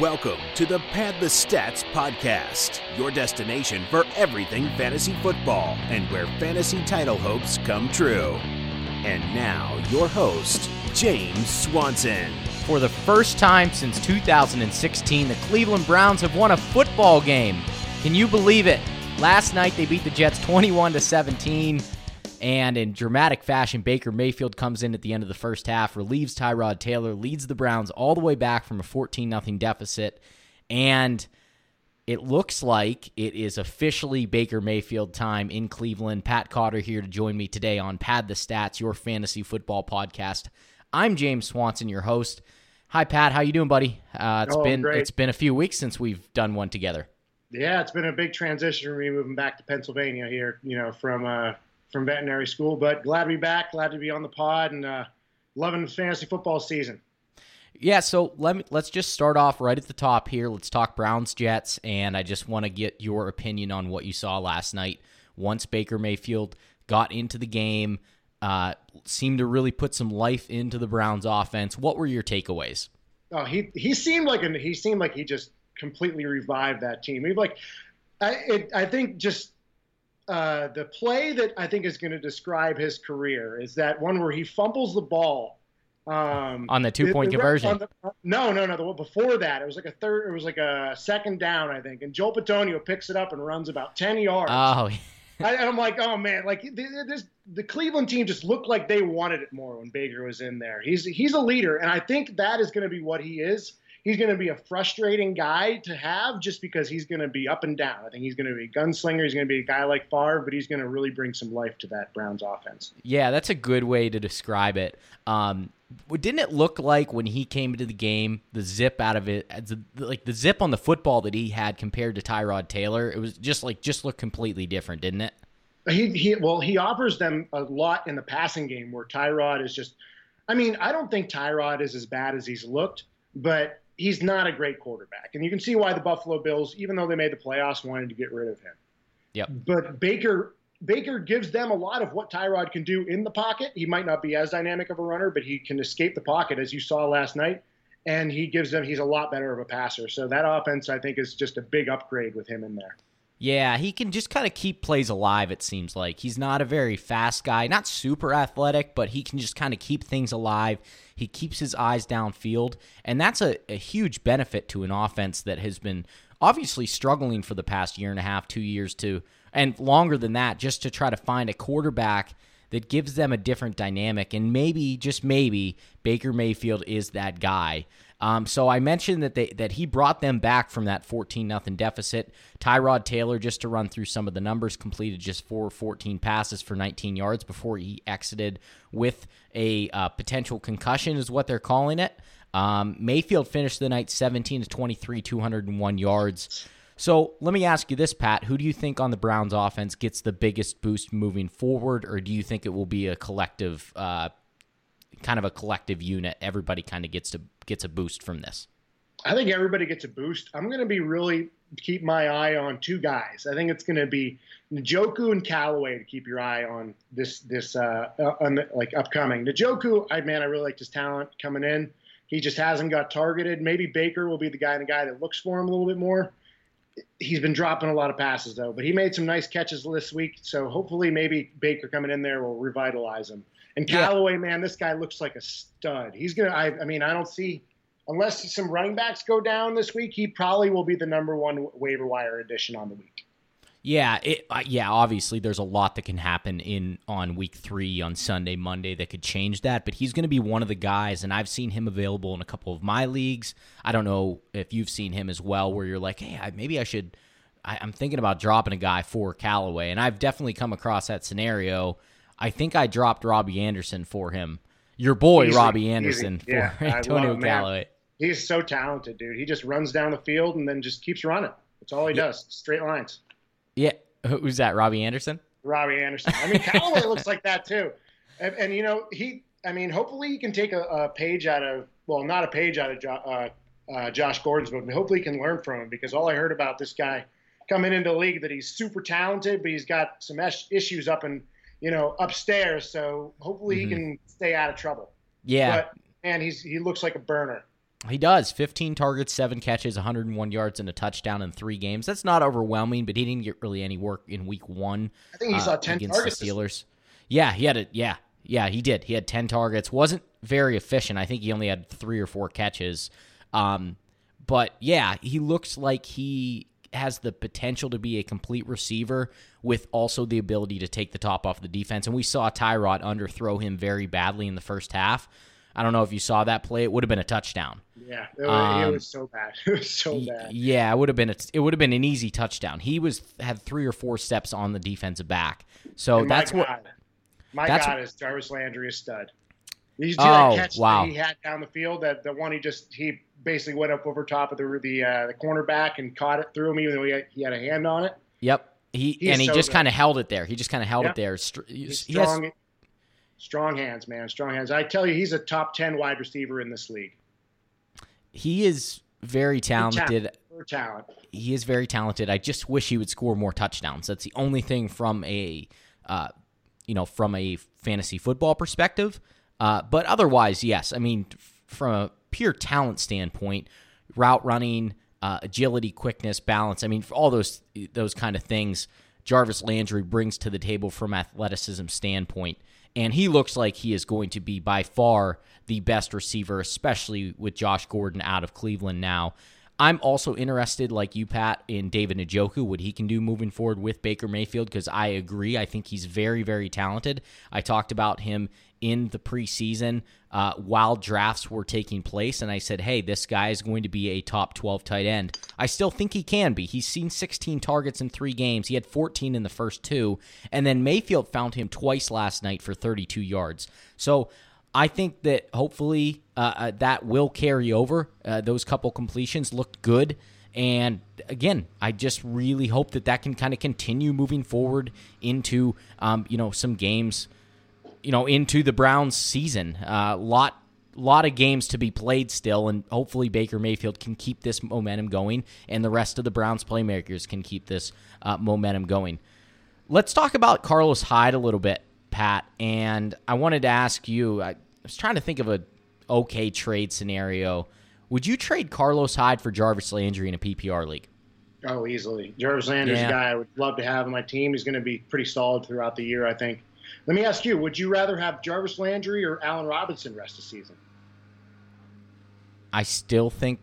Welcome to the Pad the Stats podcast, your destination for everything fantasy football and where fantasy title hopes come true. And now, your host, James Swanson. For the first time since 2016, the Cleveland Browns have won a football game. Can you believe it? Last night they beat the Jets 21 to 17. And in dramatic fashion, Baker Mayfield comes in at the end of the first half, relieves Tyrod Taylor, leads the Browns all the way back from a 14 0 deficit. And it looks like it is officially Baker Mayfield time in Cleveland. Pat Cotter here to join me today on Pad the Stats, your fantasy football podcast. I'm James Swanson, your host. Hi Pat, how you doing, buddy? Uh, it's oh, been great. it's been a few weeks since we've done one together. Yeah, it's been a big transition for me moving back to Pennsylvania here. You know, from uh, from veterinary school. But glad to be back. Glad to be on the pod and uh, loving the fantasy football season. Yeah, so let me let's just start off right at the top here. Let's talk Browns Jets, and I just want to get your opinion on what you saw last night. Once Baker Mayfield got into the game, uh, seemed to really put some life into the Browns offense. What were your takeaways? Oh, he he seemed like an, he seemed like he just completely revived that team. He like I it, I think just uh, the play that I think is going to describe his career is that one where he fumbles the ball um, on the two point conversion. The, no, no, no. The one before that, it was like a third. It was like a second down, I think. And Joel Bitonio picks it up and runs about ten yards. Oh. I, am like, oh man, like this, the Cleveland team just looked like they wanted it more when Baker was in there. He's he's a leader, and I think that is going to be what he is he's going to be a frustrating guy to have just because he's going to be up and down. I think he's going to be a gunslinger. He's going to be a guy like Favre, but he's going to really bring some life to that Browns offense. Yeah, that's a good way to describe it. Um, didn't it look like when he came into the game, the zip out of it, like the zip on the football that he had compared to Tyrod Taylor, it was just like just looked completely different, didn't it? He, he well, he offers them a lot in the passing game where Tyrod is just. I mean, I don't think Tyrod is as bad as he's looked, but he's not a great quarterback. And you can see why the Buffalo Bills, even though they made the playoffs, wanted to get rid of him. Yep. But Baker Baker gives them a lot of what Tyrod can do in the pocket. He might not be as dynamic of a runner, but he can escape the pocket as you saw last night. And he gives them he's a lot better of a passer. So that offense I think is just a big upgrade with him in there. Yeah, he can just kind of keep plays alive, it seems like. He's not a very fast guy, not super athletic, but he can just kind of keep things alive. He keeps his eyes downfield, and that's a, a huge benefit to an offense that has been obviously struggling for the past year and a half, two years to and longer than that, just to try to find a quarterback that gives them a different dynamic. And maybe, just maybe, Baker Mayfield is that guy. Um, so I mentioned that they that he brought them back from that 14 nothing deficit. Tyrod Taylor, just to run through some of the numbers, completed just four 14 passes for 19 yards before he exited with a uh, potential concussion, is what they're calling it. Um, Mayfield finished the night 17 to 23, 201 yards. So let me ask you this, Pat. Who do you think on the Browns offense gets the biggest boost moving forward, or do you think it will be a collective uh, kind of a collective unit. Everybody kind of gets to gets a boost from this. I think everybody gets a boost. I'm going to be really keep my eye on two guys. I think it's going to be Njoku and Callaway to keep your eye on this this uh, on the, like upcoming. Njoku, I man, I really like his talent coming in. He just hasn't got targeted. Maybe Baker will be the guy, the guy that looks for him a little bit more. He's been dropping a lot of passes though, but he made some nice catches this week. So hopefully, maybe Baker coming in there will revitalize him. And Callaway, yeah. man, this guy looks like a stud. He's gonna. I, I mean, I don't see unless some running backs go down this week, he probably will be the number one waiver wire addition on the week. Yeah, it, uh, yeah. Obviously, there's a lot that can happen in on week three on Sunday, Monday that could change that. But he's going to be one of the guys, and I've seen him available in a couple of my leagues. I don't know if you've seen him as well, where you're like, hey, maybe I should. I, I'm thinking about dropping a guy for Callaway, and I've definitely come across that scenario I think I dropped Robbie Anderson for him. Your boy easy, Robbie Anderson easy. yeah, for Antonio Callaway. He's so talented, dude. He just runs down the field and then just keeps running. That's all he yeah. does. Straight lines. Yeah. Who's that? Robbie Anderson? Robbie Anderson. I mean, Callaway looks like that too. And, and, you know, he. I mean, hopefully he can take a, a page out of. Well, not a page out of jo- uh, uh, Josh Gordon's book, but hopefully he can learn from him because all I heard about this guy coming into the league that he's super talented, but he's got some issues up in you know, upstairs. So hopefully mm-hmm. he can stay out of trouble. Yeah. But and he's he looks like a burner. He does. 15 targets, 7 catches, 101 yards, and a touchdown in three games. That's not overwhelming, but he didn't get really any work in week one. I think he uh, saw 10 against targets. the Steelers. Yeah, he had it. yeah, yeah, he did. He had 10 targets. Wasn't very efficient. I think he only had 3 or 4 catches. Um, but yeah, he looks like he has the potential to be a complete receiver with also the ability to take the top off the defense. And we saw Tyrod underthrow him very badly in the first half. I don't know if you saw that play. It would have been a touchdown. Yeah, it, Um, it was so bad. It was so bad. Yeah, it would have been a, it would have been an easy touchdown. He was had three or four steps on the defensive back. So And my that's what God, my that's God is Jarvis Landry a stud. Did you see Oh, that catch wow. that he had down the field? That the one he just he basically went up over top of the the uh, the cornerback and caught it through him, even though he had, he had a hand on it. Yep. He He's and he so just kind of held it there. He just kind of held it there. Str- He's he has- strong, strong hands, man. Strong hands. I tell you, he's a top ten wide receiver in this league. he is very talented. For talent. he is very talented. I just wish he would score more touchdowns. That's the only thing from a, uh, you know, from a fantasy football perspective. Uh, but otherwise, yes. I mean, from a pure talent standpoint, route running, uh, agility, quickness, balance. I mean, for all those those kind of things, Jarvis Landry brings to the table from athleticism standpoint, and he looks like he is going to be by far the best receiver, especially with Josh Gordon out of Cleveland now. I'm also interested, like you, Pat, in David Njoku, what he can do moving forward with Baker Mayfield, because I agree. I think he's very, very talented. I talked about him in the preseason uh, while drafts were taking place, and I said, hey, this guy is going to be a top 12 tight end. I still think he can be. He's seen 16 targets in three games, he had 14 in the first two, and then Mayfield found him twice last night for 32 yards. So, I think that hopefully uh, uh, that will carry over. Uh, those couple completions looked good. And again, I just really hope that that can kind of continue moving forward into, um, you know, some games, you know, into the Browns season. A uh, lot, lot of games to be played still, and hopefully Baker Mayfield can keep this momentum going, and the rest of the Browns playmakers can keep this uh, momentum going. Let's talk about Carlos Hyde a little bit, Pat. And I wanted to ask you. Was trying to think of a okay trade scenario. Would you trade Carlos Hyde for Jarvis Landry in a PPR league? Oh, easily. Jarvis Landry's Yeah. a guy I would love to have on my team. He's going to be pretty solid throughout the year, I think. Let me ask you: Would you rather have Jarvis Landry or Allen Robinson rest of the season? I still think.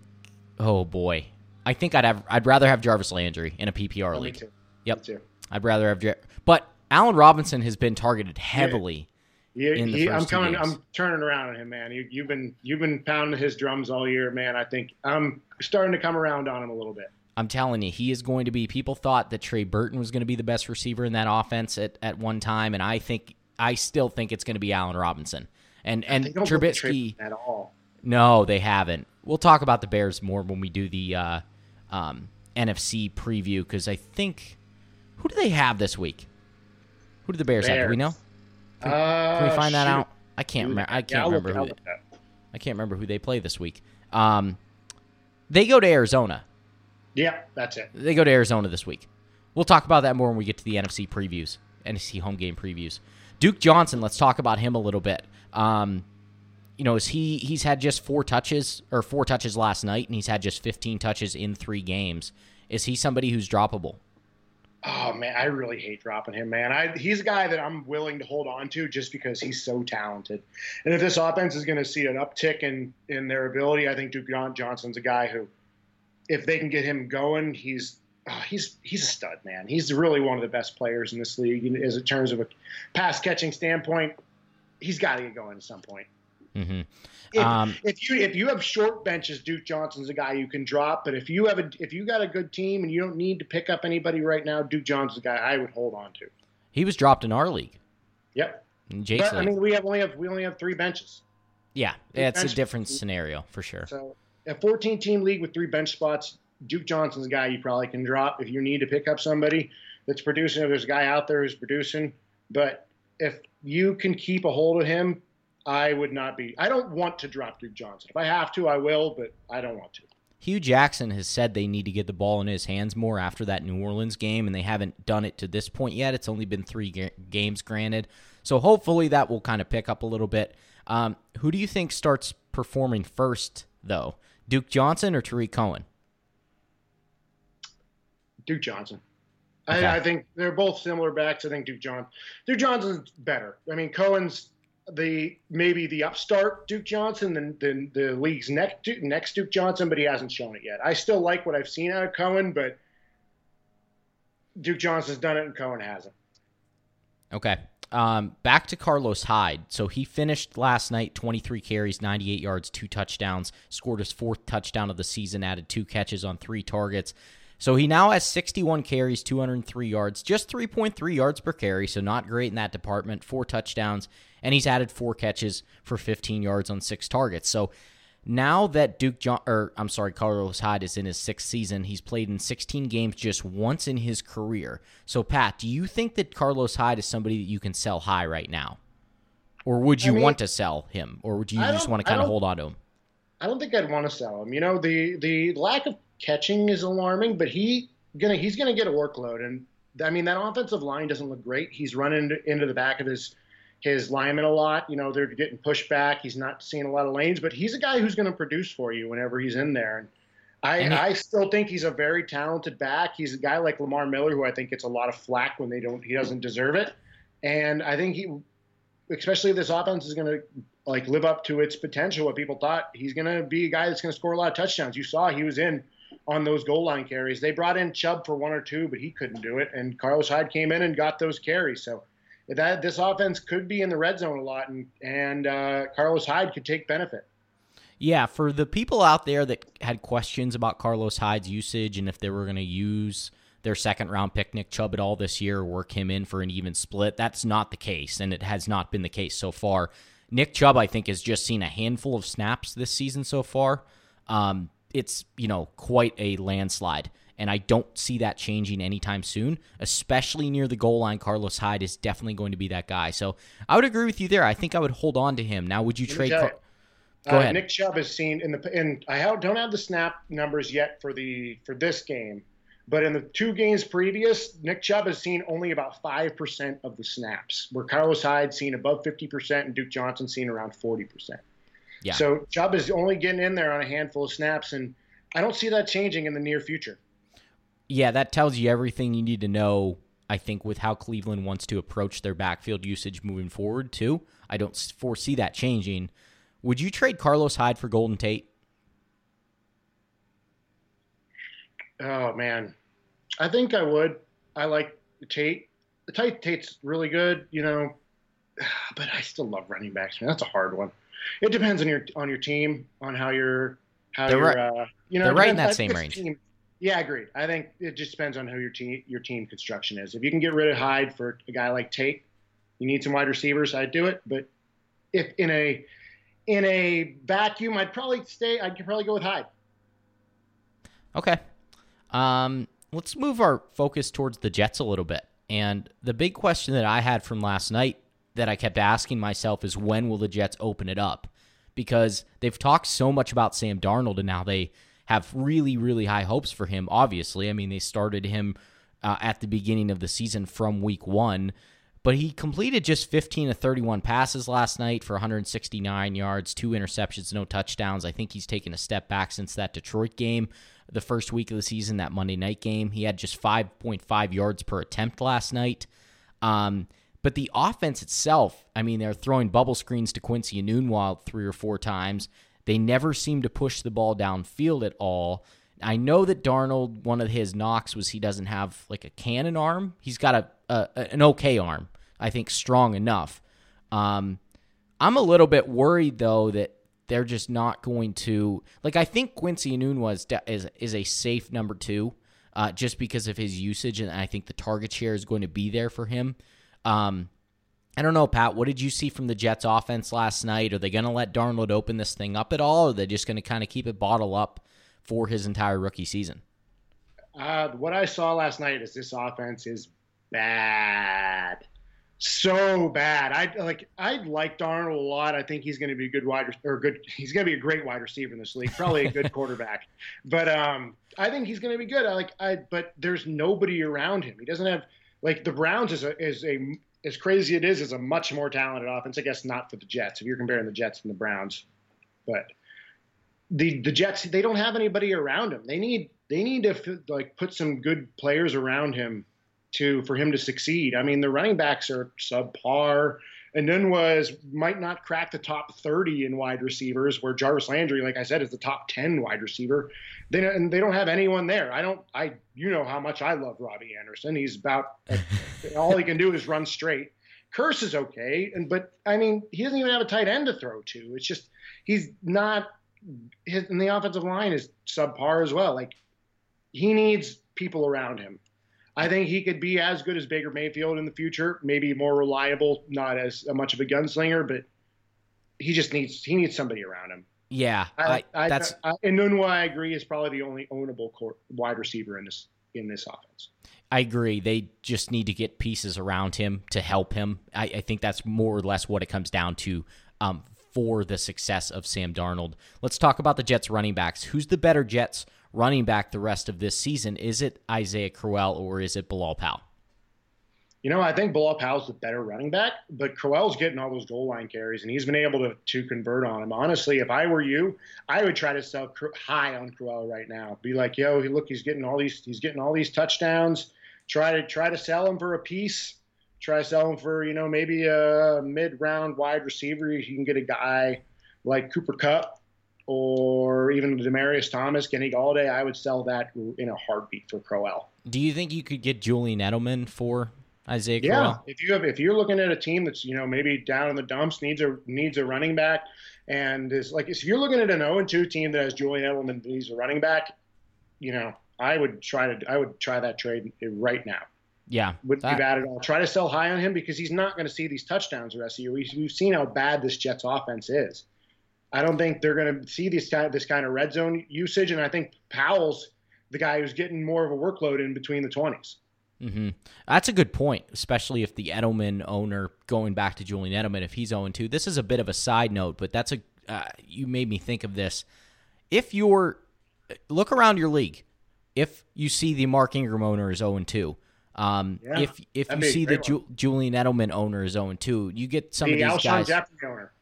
Oh boy, I think I'd have. I'd rather have Jarvis Landry in a PPR Oh, league. Yep, Me too. I'd rather have. Jar- But Allen Robinson has been targeted heavily. You- in the he- first I'm coming. I'm turning around on him, man. You, you've been you've been pounding his drums all year, man. I think I'm starting to come around on him a little bit. I'm telling you, he is going to be. People thought that Trey Burton was going to be the best receiver in that offense at, at one time, and I think I still think it's going to be Allen Robinson. And and Trubisky. At all. No, they haven't. We'll talk about the Bears more when we do the uh, um, NFC preview because I think who do they have this week? Who do the Bears, have? Do we know? Bears. Can we Uh, find that out? I can't remember. I can't Yeah, remember who. up. I can't remember who they play this week. Um, they go to Arizona. Yeah, that's it. They go to Arizona this week. We'll talk about that more when we get to the NFC previews, NFC home game previews. Duke Johnson, let's talk about him a little bit. Um, you know, is he he's had just four touches or four touches last night, and he's had just 15 touches in three games. Is he somebody who's droppable? Oh man, I really hate dropping him, man. I, he's a guy that I'm willing to hold on to just because he's so talented. And if this offense is going to see an uptick in in their ability, I think Duke Johnson's a guy who, if they can get him going, he's oh, he's he's a stud, man. He's really one of the best players in this league in- as in terms of a pass catching standpoint. He's got to get going at some point. Mm-hmm. If, Um, if you if you have short benches, Duke Johnson's a guy you can drop. But if you have a if you got a good team and you don't need to pick up anybody right now, Duke Johnson's a guy I would hold on to. He was dropped in our league. Yep. Jake's But I mean, we have only have we only have three benches. yeah, Three it's a different scenario for sure. So a 14 team league with three bench spots, Duke Johnson's a guy you probably can drop if you need to pick up somebody that's producing. If there's a guy out there who's producing, but if you can keep a hold of him, I would not be. I don't want to drop Duke Johnson. If I have to, I will, but I don't want to. Hue Jackson has said they need to get the ball in his hands more after that New Orleans game, and they haven't done it to this point yet. It's only been three ga- games, granted. So hopefully that will kind of pick up a little bit. Um, who do you think starts performing first, though? Duke Johnson or Tarik Cohen? Duke Johnson. Okay. I, I, think they're both similar backs. I think Duke Johnson. Duke Johnson's better. I mean, Cohen's the maybe the upstart Duke Johnson than, the league's next next Duke Johnson, but he hasn't shown it yet. I still like what I've seen out of Cohen, but Duke Johnson's done it and Cohen hasn't. Okay. Um, back to Carlos Hyde. So he finished last night 23 carries, 98 yards, two touchdowns, scored his fourth touchdown of the season, added two catches on three targets. So he now has 61 carries, 203 yards, just 3.3 yards per carry, so not great in that department. Four touchdowns, and he's added four catches for 15 yards on six targets. So now that Duke John, or I'm sorry, Carlos Hyde is in his sixth season, he's played in 16 games just once in his career. So Pat, do you think that Carlos Hyde is somebody that you can sell high right now, or would you I mean, want to sell him, or do you just want to kind of hold on to him? I don't think I'd want to sell him. You know, the the lack of catching is alarming, but he gonna he's gonna get a workload, and I mean that offensive line doesn't look great. He's running into, into the back of his his lineman a lot. You know, they're getting pushed back. He's not seeing a lot of lanes, but he's a guy who's going to produce for you whenever he's in there. And I, and he, I still think he's a very talented back. He's a guy like Lamar Miller, who I think gets a lot of flack when they don't, he doesn't deserve it. And I think he, especially if this offense is going to like live up to its potential, what people thought, he's going to be a guy that's going to score a lot of touchdowns. You saw he was in on those goal line carries. They brought in Chubb for one or two, but he couldn't do it. And Carlos Hyde came in and got those carries. So that this offense could be in the red zone a lot, and and uh, Carlos Hyde could take benefit. Yeah, for the people out there that had questions about Carlos Hyde's usage and if they were going to use their second round pick Nick Chubb at all this year or work him in for an even split, that's not the case, and it has not been the case so far. Nick Chubb, I think, has just seen a handful of snaps this season so far. Um, it's you know quite a landslide, and I don't see that changing anytime soon. Especially near the goal line, Carlos Hyde is definitely going to be that guy. So I would agree with you there. I think I would hold on to him. Now, would you trade? Car- Go uh, ahead. Nick Chubb has seen in the and I don't have the snap numbers yet for the for this game, but in the two games previous, Nick Chubb has seen only about five percent of the snaps, where Carlos Hyde seen above fifty percent and Duke Johnson seen around forty percent. Yeah. So Chubb is only getting in there on a handful of snaps, and I don't see that changing in the near future. Yeah, that tells you everything you need to know. I think with how Cleveland wants to approach their backfield usage moving forward too. I don't foresee that changing. Would you trade Carlos Hyde for Golden Tate? Oh man, I think I would. I like Tate. The Tate Tate's really good, you know, but I still love running backs. Man, that's a hard one. It depends on your on your team, on how you're how they're you're. Right. Uh, you know, they're right in that same range. Team, yeah, agreed. I think it just depends on who your team your team construction is. If you can get rid of Hyde for a guy like Tate, you need some wide receivers. I'd do it. But if in a in a vacuum, I'd probably stay. I'd probably go with Hyde. Okay. Um, let's move our focus towards the Jets a little bit. And the big question that I had from last night that I kept asking myself is when will the Jets open it up? Because they've talked so much about Sam Darnold and now they have really, really high hopes for him, obviously. I mean, they started him uh, at the beginning of the season from week one, but he completed just 15 to 31 passes last night for 169 yards, two interceptions, no touchdowns. I think he's taken a step back since that Detroit game, the first week of the season, that Monday night game. He had just 5.5 yards per attempt last night. Um, but the offense itself, I mean, they're throwing bubble screens to Quincy Enunwa three or four times. They never seem to push the ball downfield at all. I know that Darnold, one of his knocks was he doesn't have like a cannon arm. He's got a, a an okay arm. I think strong enough. Um, I'm a little bit worried though that they're just not going to like. I think Quincy Enunwa is is, is a safe number two, uh, just because of his usage, and I think the target share is going to be there for him. Um, I don't know, Pat. What did you see from the Jets offense last night? Are they going to let Darnold open this thing up at all, or are they just going to kind of keep it bottle up for his entire rookie season? Uh, what I saw last night is this offense is bad, so bad. I like I like Darnold a lot. I think he's going to be a good wide or good. He's going to be a great wide receiver in this league. Probably a good quarterback, but um, I think he's going to be good. I like I, but there's nobody around him. He doesn't have like the Browns is a is a as crazy it is, is a much more talented offense. I guess not for the Jets if you're comparing the Jets and the Browns, but the the Jets they don't have anybody around him. They need they need to like put some good players around him to for him to succeed. I mean, the running backs are subpar. And then was might not crack the top 30 in wide receivers, where Jarvis Landry, like I said, is the top 10 wide receiver. They and they don't have anyone there. I don't. I you know how much I love Robbie Anderson. He's about all he can do is run straight. Kearse is okay, and but I mean he doesn't even have a tight end to throw to. It's just he's not. His, and the offensive line is subpar as well. Like he needs people around him. I think he could be as good as Baker Mayfield in the future, maybe more reliable, not as much of a gunslinger, but he just needs he needs somebody around him. Yeah, I, I, that's I, and Nunwa, I agree, is probably the only ownable court, wide receiver in this in this offense. I agree. They just need to get pieces around him to help him. I, I think that's more or less what it comes down to um, for the success of Sam Darnold. Let's talk about the Jets running backs. Who's the better Jets running back the rest of this season? Is it Isaiah Crowell or is it Bilal Powell? You know, I think Bilal Powell's the better running back, but Crowell's getting all those goal line carries, and he's been able to, to convert on him. Honestly, if I were you, I would try to sell high on Crowell right now. Be like, yo, look, he's getting all these, he's getting all these touchdowns. Try to try to sell him for a piece. Try to sell him for you know maybe a mid round wide receiver. You can get a guy like Cooper Kupp or even Demaryius Thomas, Kenny Golladay, I would sell that in a heartbeat for Crowell. Do you think you could get Julian Edelman for Isaiah yeah, Crowell? if you have, if you're looking at a team that's you know maybe down in the dumps, needs a needs a running back, and is like if you're looking at an 0 2 team that has Julian Edelman needs a running back, you know I would try to I would try that trade right now. Yeah, wouldn't that, be bad at all. Try to sell high on him because he's not going to see these touchdowns the rest of the year. We've, we've seen how bad this Jets offense is. I don't think they're going to see this kind of, this kind of red zone usage, and I think Powell's the guy who's getting more of a workload in between the 20s. Mm-hmm. That's a good point, especially if the Edelman owner, going back to Julian Edelman, if he's 0 2. This is a bit of a side note, but that's a uh, you made me think of this. If you're look around your league, if you see the Mark Ingram owner is 0 2, um, yeah, if if you see the Ju- Julian Edelman owner is 0 2, you get some the of these Alshon guys. owner.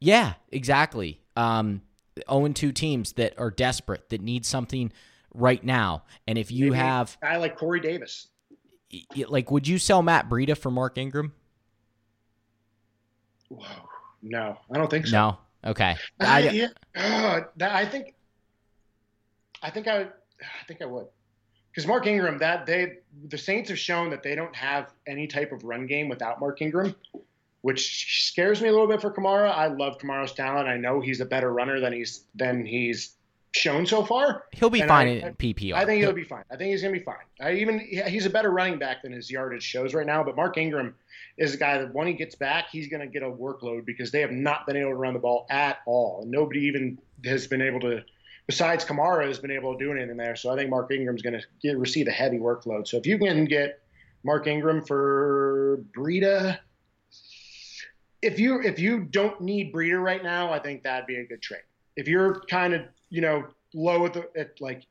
Yeah, exactly. Um, 0 2 teams that are desperate, that need something right now. And if you Maybe have. a guy like Corey Davis. Like, would you sell Matt Breida for Mark Ingram? Whoa. No, I don't think so. No. Okay. I, yeah, uh, I think. I think I. I think I would. Because Mark Ingram, that they the Saints have shown that they don't have any type of run game without Mark Ingram which scares me a little bit for Kamara. I love Kamara's talent. I know he's a better runner than he's than he's shown so far. He'll be and fine I, in PPR. I think he'll be fine. I think he's gonna be fine. I even he's a better running back than his yardage shows right now. But Mark Ingram is a guy that when he gets back, he's gonna get a workload because they have not been able to run the ball at all, and nobody even has been able to. Besides Kamara has been able to do anything there, so I think Mark Ingram's going to receive a heavy workload. So if you can get Mark Ingram for Breida, if you if you don't need Breida right now, I think that'd be a good trade. If you're kind of you know low at the at like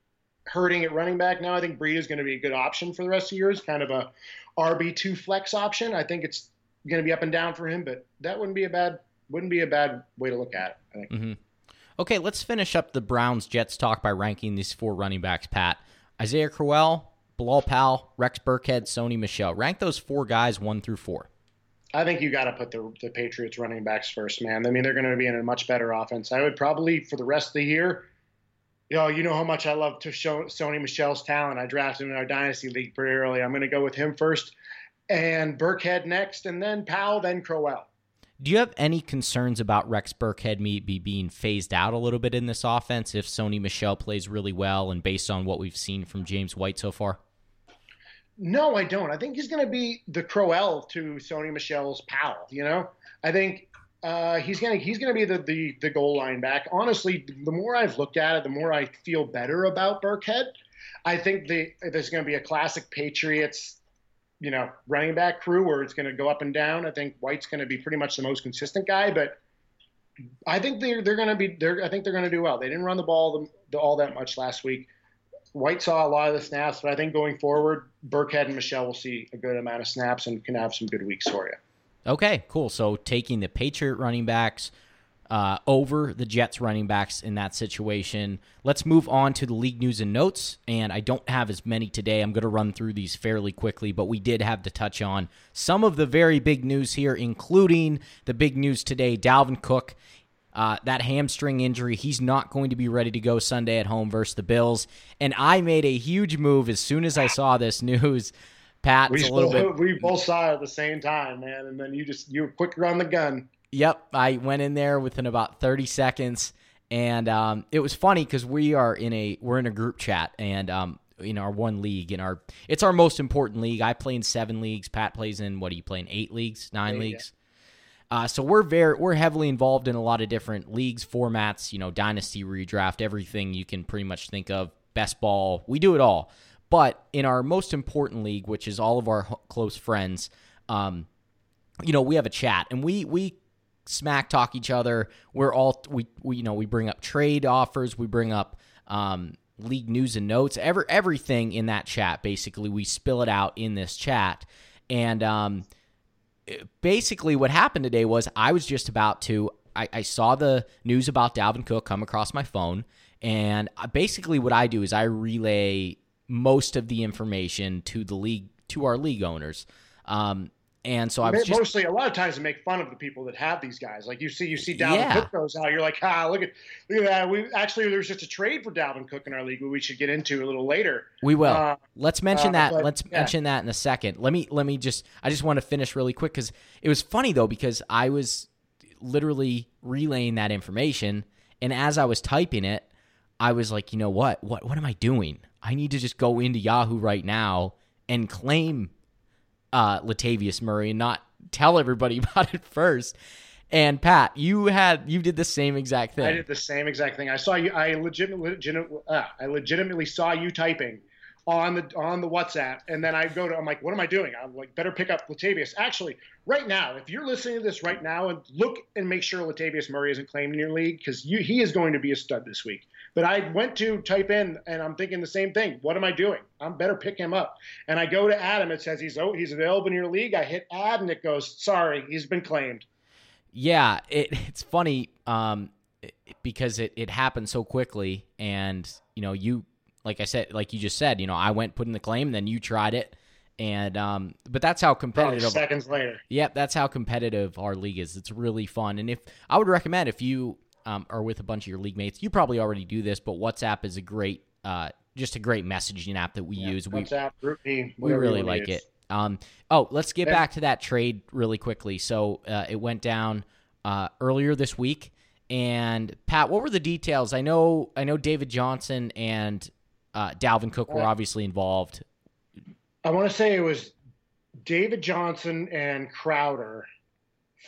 hurting at running back now, I think Breida is going to be a good option for the rest of the year. It's kind of a RB two flex option. I think it's going to be up and down for him, but that wouldn't be a bad wouldn't be a bad way to look at it. I think. Mm-hmm. Okay, let's finish up the Browns Jets talk by ranking these four running backs. Pat Isaiah Crowell, Bilal Powell, Rex Burkhead, Sony Michel. Rank those four guys one through four. I think you got to put the, the Patriots running backs first, man. I mean, they're going to be in a much better offense. I would probably, for the rest of the year, you know, you know how much I love to show Sony Michel's talent. I drafted him in our dynasty league pretty early. I'm going to go with him first, and Burkhead next, and then Powell, then Crowell. Do you have any concerns about Rex Burkhead maybe being phased out a little bit in this offense if Sony Michel plays really well and based on what we've seen from James White so far? No, I don't. I think he's going to be the Crowell to Sony Michel's Powell. You know, I think uh, he's gonna he's gonna be the, the the goal line back. Honestly, the more I've looked at it, the more I feel better about Burkhead. I think the, there's going to be a classic Patriots, you know, running back crew where it's going to go up and down. I think White's going to be pretty much the most consistent guy, but I think they're they're going to be they're I think they're going to do well. They didn't run the ball the, the, all that much last week. White saw a lot of the snaps, but I think going forward, Burkhead and Michel will see a good amount of snaps and can have some good weeks for you. Okay, cool. So taking the Patriot running backs, uh, over the Jets running backs in that situation. Let's move on to the league news and notes. And I don't have as many today. I'm going to run through these fairly quickly, but we did have to touch on some of the very big news here, including the big news today Dalvin Cook. Uh, that hamstring injury, he's not going to be ready to go Sunday at home versus the Bills. And I made a huge move as soon as I saw this news. Pat, we, a little bit. We both saw it at the same time, man. And then you just you were quicker on the gun. Yep, I went in there within about 30 seconds, and um, it was funny because we are in a we're in a group chat, and um, in our one league, in our it's our most important league. I play in seven leagues. Pat plays in what do you play in eight leagues, nine leagues. Uh, so we're very we're heavily involved in a lot of different leagues, formats, you know, dynasty redraft, everything you can pretty much think of. Best ball, we do it all. But in our most important league, which is all of our close friends, um, you know, we have a chat and we we smack talk each other. We're all we, we you know we bring up trade offers, we bring up um, league news and notes, ever everything in that chat. Basically, we spill it out in this chat, and um, basically what happened today was I was just about to. I, I saw the news about Dalvin Cook come across my phone, and basically what I do is I relay most of the information to the league to our league owners. Um, and so I was just, mostly a lot of times to make fun of the people that have these guys. Like you see, you see Dalvin yeah. Cook goes out, you're like, ah, look at look at that. We actually there's just a trade for Dalvin Cook in our league, we should get into a little later. We will. Uh, Let's mention uh, that. But, Let's yeah. mention that in a second. Let me let me just. I just want to finish really quick because it was funny though because I was literally relaying that information, and as I was typing it, I was like, you know what? What what am I doing? I need to just go into Yahoo right now and claim uh, Latavius Murray and not tell everybody about it first. And Pat, you had you did the same exact thing. I did the same exact thing. I saw you. I legitimately, legit, uh, I legitimately saw you typing on the on the WhatsApp, and then I go to I'm like, what am I doing? I'm like, better pick up Latavius. Actually, right now, if you're listening to this right now, and look and make sure Latavius Murray isn't claimed in your league because he is going to be a stud this week. But I went to type in, and I'm thinking the same thing. What am I doing? I'm better pick him up. And I go to Adam. It says he's oh, he's available in your league. I hit add, and it goes, sorry, he's been claimed. Yeah, it, it's funny um, because it it happened so quickly, and you know you like I said, like you just said, you know, I went put in the claim, then you tried it, and um, but that's how competitive. Seconds later. Yep, that's how competitive our league is. It's really fun, and if I would recommend if you um, are with a bunch of your league mates, you probably already do this, but WhatsApp is a great, uh, just a great messaging app that we yeah, use. WhatsApp, we, GroupMe, we really like use. it. Um, oh, let's get back to that trade really quickly. So uh, it went down uh, earlier this week. And Pat, what were the details? I know, I know David Johnson and uh, Dalvin Cook were obviously involved. I want to say it was David Johnson and Crowder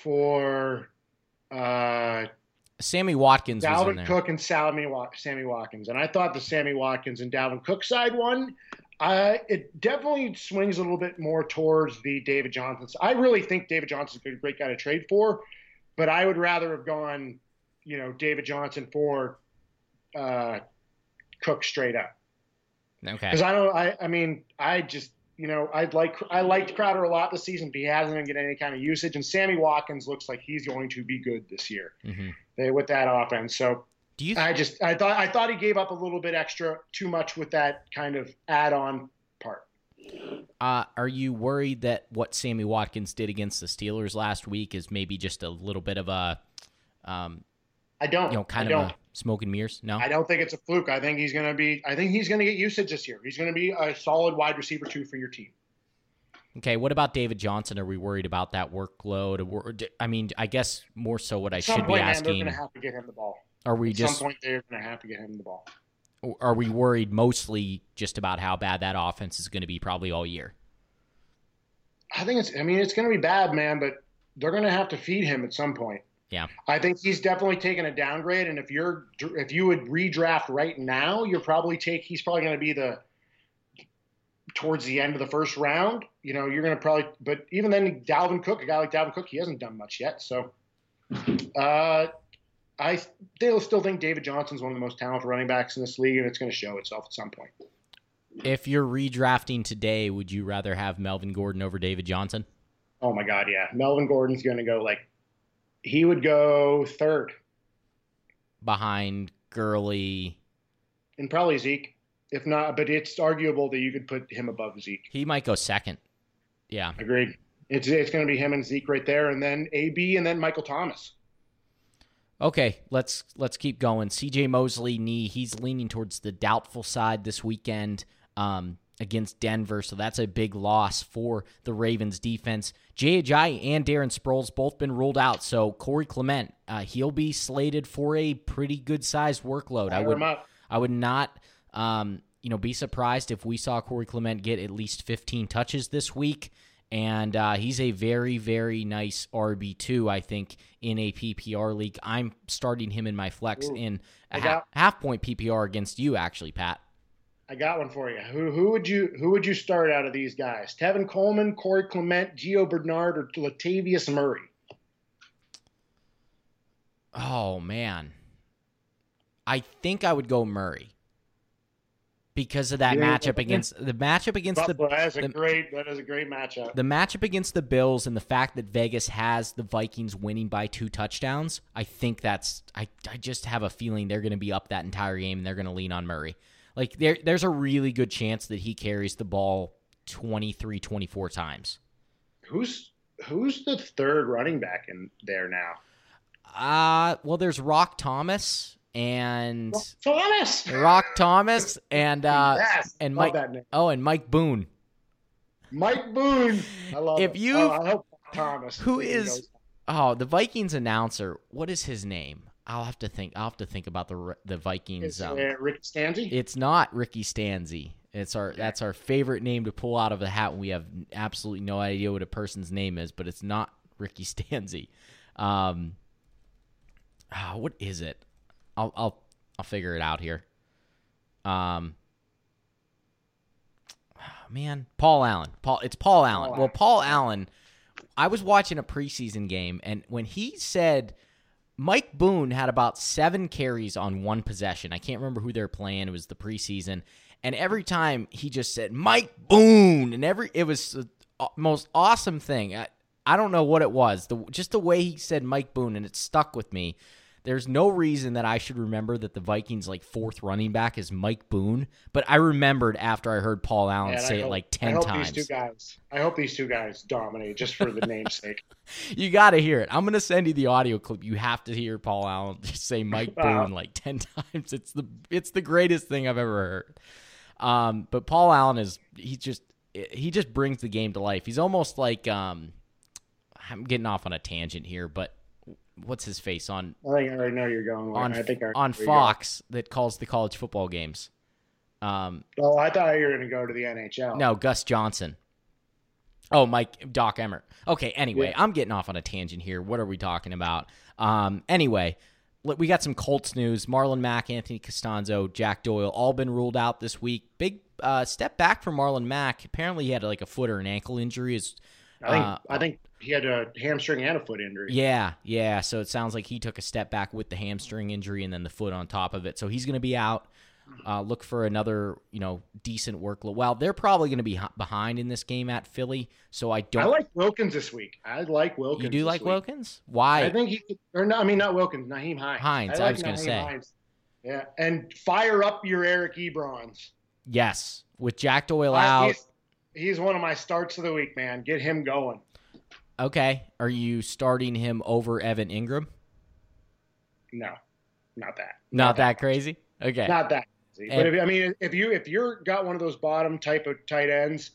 for uh, Sammy Watkins. Dalvin Cook and Sammy, Sammy Watkins, and I thought the Sammy Watkins and Dalvin Cook side one. Uh, it definitely swings a little bit more towards the David Johnson. I really think David Johnson's a great guy to trade for, but I would rather have gone, you know, David Johnson for uh, Cook straight up. Okay. Because I don't. I. I mean, I just. You know, I like I liked Crowder a lot this season, but he hasn't been getting any kind of usage. And Sammy Watkins looks like he's going to be good this year mm-hmm. they, with that offense. So do you? Th- I just I thought I thought he gave up a little bit extra, too much with that kind of add-on part. Uh, are you worried that what Sammy Watkins did against the Steelers last week is maybe just a little bit of a, um, I don't, you know, kind I of don't. a smoke and mirrors? No, I don't think it's a fluke. I think he's going to be. I think he's going to get usage this year. He's going to be a solid wide receiver too for your team. Okay, what about David Johnson? Are we worried about that workload? I mean, I guess more so what I should point, be asking. Man, they're going to have to get him the ball. Are we At just some point they're going to have to get him the ball? Are we worried mostly just about how bad that offense is going to be probably all year? I think it's. I mean, it's going to be bad, man. But they're going to have to feed him at some point. Yeah. I think he's definitely taken a downgrade. And if you're if you would redraft right now, you're probably take he's probably going to be the towards the end of the first round. You know, you're going to probably. But even then, Dalvin Cook, a guy like Dalvin Cook, he hasn't done much yet. So, uh, I still still think David Johnson's one of the most talented running backs in this league, and it's going to show itself at some point. If you're redrafting today, would you rather have Melvin Gordon over David Johnson? Oh my God, yeah. Melvin Gordon's going to go like he would go third. behind Gurley. And probably Zeke. If not, but it's arguable that you could put him above Zeke. He might go second. Yeah. Agreed. It's it's going to be him and Zeke right there, and then AB, and then Michael Thomas. Okay, let's let's keep going. C.J. Mosley knee. He's leaning towards the doubtful side this weekend um, against Denver, so that's a big loss for the Ravens defense. Jay Ajayi and Darren Sproles both been ruled out, so Corey Clement uh, he'll be slated for a pretty good sized workload. I would I would not um, you know be surprised if we saw Corey Clement get at least 15 touches this week and uh, he's a very very nice RB two. I think in a PPR league, I'm starting him in my flex Ooh, in a got, half point PPR against you, actually, Pat. I got one for you. Who who would you who would you start out of these guys? Tevin Coleman, Corey Clement, Gio Bernard, or Latavius Murray? Oh man, I think I would go Murray because of that yeah, matchup against the matchup against Buffalo, the. That is a the, great. That is a great matchup. The matchup against the Bills and the fact that Vegas has the Vikings winning by two touchdowns, I think that's. I I just have a feeling they're going to be up that entire game and they're going to lean on Murray. Like there, there's a really good chance that he carries the ball 23, 24 times. Who's who's the third running back in there now? Uh well, there's Roc Thomas and Roc Thomas, Roc Thomas, and uh, yes, and Mike. Oh, and Mike Boone. Mike Boone. I love. If you, oh, I hope Thomas. Who is? Oh, the Vikings announcer. What is his name? I'll have to think. I'll have to think about the the Vikings. Um, uh, Ricky Stanzi. It's not Ricky Stanzi. It's our that's our favorite name to pull out of a hat when we have absolutely no idea what a person's name is, but it's not Ricky Stanzi. Um, oh, what is it? I'll I'll I'll figure it out here. Um, man, Paul Allen. Paul, it's Paul Allen. Paul well, Paul Allen. I was watching a preseason game, and when he said Mike Boone had about seven carries on one possession, I can't remember who they're playing. It was the preseason, and every time he just said Mike Boone, and every it was the uh, most awesome thing. I, I don't know what it was, the just the way he said Mike Boone, and it stuck with me there's no reason that I should remember that the Vikings like fourth running back is Mike Boone, but I remembered after I heard Paul Allen Man, say hope, it like ten I hope times. These two guys, I hope these two guys dominate just for the namesake. you got to hear it. I'm gonna send you the audio clip. You have to hear Paul Allen just say Mike Boone like ten times. It's the it's the greatest thing I've ever heard. Um, but Paul Allen is he just he just brings the game to life. He's almost like um, I'm getting off on a tangent here, but what's his face on? I think I already know you're going. On I think I on Fox that calls the college football games. Um, oh, I thought you were going to go to the NHL. No, Gus Johnson. Oh, Mike Doc Emrick. Okay. Anyway, yeah. I'm getting off on a tangent here. What are we talking about? Um, anyway, we got some Colts news. Marlon Mack, Anthony Castonzo, Jack Doyle, all been ruled out this week. Big uh, step back for Marlon Mack. Apparently, he had like a foot or an ankle injury. Is I think uh, I think he had a hamstring and a foot injury. Yeah, yeah. So it sounds like he took a step back with the hamstring injury and then the foot on top of it. So he's going to be out. Uh, look for another, you know, decent workload. Well, they're probably going to be behind in this game at Philly, so I don't. I like Wilkins this week. I like Wilkins. You do like week. Wilkins? Why? I think he, could, or no, I mean not Wilkins, Nyheim Hines. Hines, I, like I was going to say. Hines. Yeah, and fire up your Eric Ebrons. Yes, with Jack Doyle uh, out. He's, one of my starts of the week, man. Get him going. Okay. Are you starting him over Evan Engram? No, not that. Not, not that, that crazy. Okay. Not that crazy. And, but if, I mean, if you if you're got one of those bottom type of tight ends,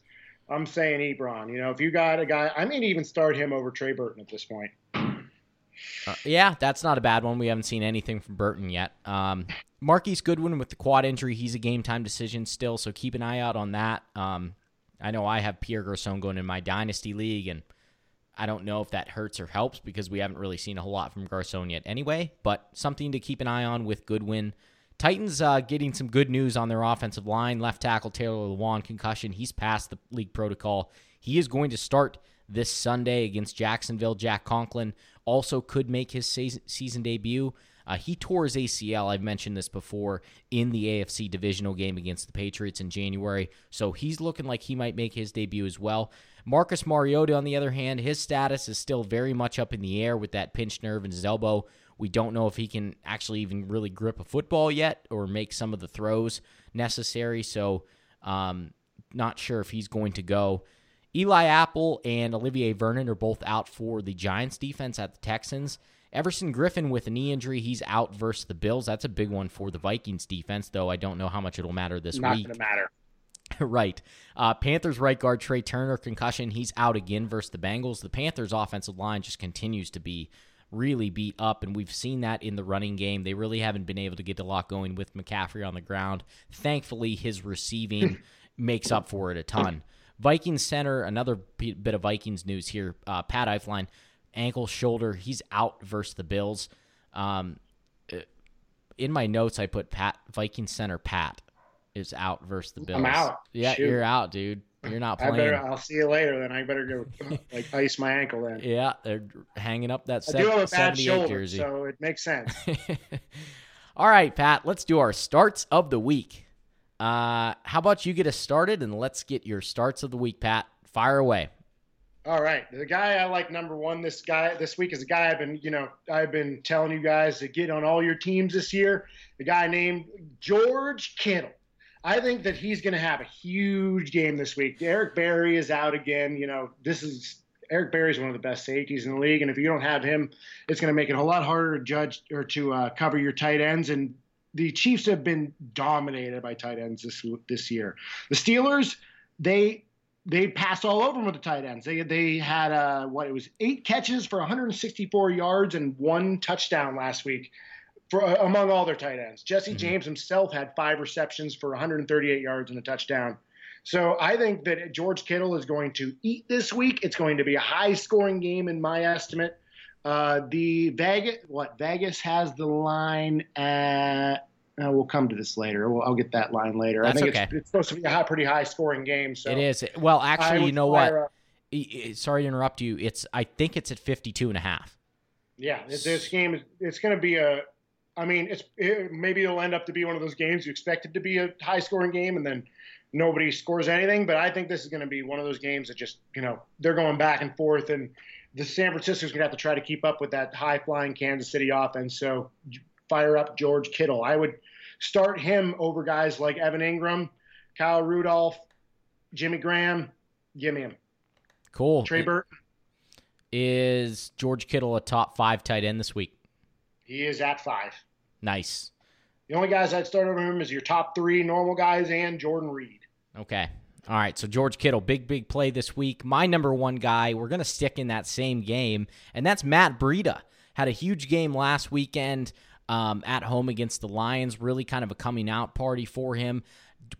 I'm saying Ebron. You know, if you got a guy, I may even start him over Trey Burton at this point. Uh, yeah, that's not a bad one. We haven't seen anything from Burton yet. Um, Marquise Goodwin with the quad injury, he's a game time decision still, so keep an eye out on that. Um, I know I have Pierre Garcon going in my dynasty league, and I don't know if that hurts or helps because we haven't really seen a whole lot from Garcon yet anyway, but something to keep an eye on with Goodwin. Titans uh, getting some good news on their offensive line. Left tackle Taylor Lewan concussion. He's passed the league protocol. He is going to start this Sunday against Jacksonville. Jack Conklin also could make his season debut. Uh, he tore his ACL. I've mentioned this before in the AFC divisional game against the Patriots in January. So he's looking like he might make his debut as well. Marcus Mariota, on the other hand, his status is still very much up in the air with that pinched nerve in his elbow. We don't know if he can actually even really grip a football yet or make some of the throws necessary. So, um, not sure if he's going to go. Eli Apple and Olivier Vernon are both out for the Giants defense at the Texans. Everson Griffen with a knee injury, he's out versus the Bills. That's a big one for the Vikings defense, though I don't know how much it'll matter this Not week. Not to matter. right. Uh, Panthers right guard Trai Turner concussion. He's out again versus the Bengals. The Panthers offensive line just continues to be really beat up, and we've seen that in the running game. They really haven't been able to get a lot going with McCaffrey on the ground. Thankfully, his receiving makes up for it a ton. Vikings center, another bit of Vikings news here. Uh, Pat Elflein, ankle, shoulder, he's out versus the Bills. Um, in my notes, I put Pat Viking center Pat is out versus the Bills. I'm out. Yeah, Shoot. you're out, dude. You're not playing. I better. I'll see you later. Then I better go like ice my ankle. Then. Yeah, they're hanging up that I do have a bad 78 shoulder, jersey. so it makes sense. All right, Pat. Let's do our starts of the week. Uh, how about you get us started and let's get your starts of the week, Pat. Fire away. All right, the guy I like number one this guy this week is a guy I've been you know I've been telling you guys to get on all your teams this year. The guy named George Kittle. I think that he's going to have a huge game this week. Eric Berry is out again. You know, this is Eric Berry is one of the best safeties in the league, and if you don't have him, it's going to make it a lot harder to judge or to uh, cover your tight ends. And the Chiefs have been dominated by tight ends this this year. The Steelers, they they passed all over them with the tight ends. They they had uh, what it was eight catches for 164 yards and one touchdown last week for uh, among all their tight ends. Jesse mm-hmm. James himself had five receptions for 138 yards and a touchdown. So I think that George Kittle is going to eat this week. It's going to be a high scoring game in my estimate. Uh, the Vegas, what Vegas has the line at. Uh, we'll come to this later. We'll, I'll get that line later. That's I think okay. it's, it's, supposed to be a high, pretty high scoring game. So it is. Well, actually, you know what? Up. Sorry to interrupt you. It's I think it's at 52 and a half. Yeah, this game is it's going to be a I mean, it's it, maybe it'll end up to be one of those games you expect it to be a high scoring game, and then nobody scores anything. But I think this is going to be one of those games that just you know they're going back and forth, and the San Francisco's going to have to try to keep up with that high flying Kansas City offense. So fire up George Kittle. I would start him over guys like Evan Engram, Kyle Rudolph, Jimmy Graham. Give me him. Cool. Trey Burton. Is George Kittle a top five tight end this week? He is at five. Nice. The only guys I'd start over him is your top three normal guys and Jordan Reed. Okay. All right. So George Kittle, big, big play this week. My number one guy, we're going to stick in that same game, and that's Matt Breida. Had a huge game last weekend um, at home against the Lions. Really kind of a coming out party for him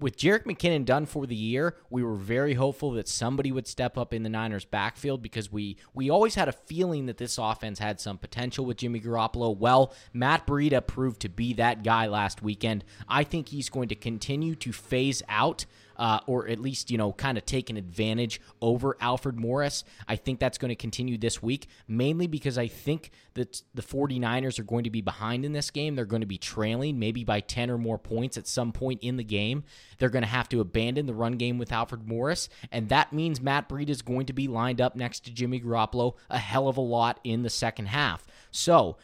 with Jerick McKinnon done for the year, we were very hopeful that somebody would step up in the Niners backfield because we we always had a feeling that this offense had some potential with Jimmy Garoppolo. Well, Matt Breida proved to be that guy last weekend. I think he's going to continue to phase out uh, or at least, you know, kind of take an advantage over Alfred Morris. I think that's going to continue this week, mainly because I think that the 49ers are going to be behind in this game. They're going to be trailing maybe by 10 or more points at some point in the game. They're going to have to abandon the run game with Alfred Morris, and that means Matt Breida is going to be lined up next to Jimmy Garoppolo a hell of a lot in the second half. So,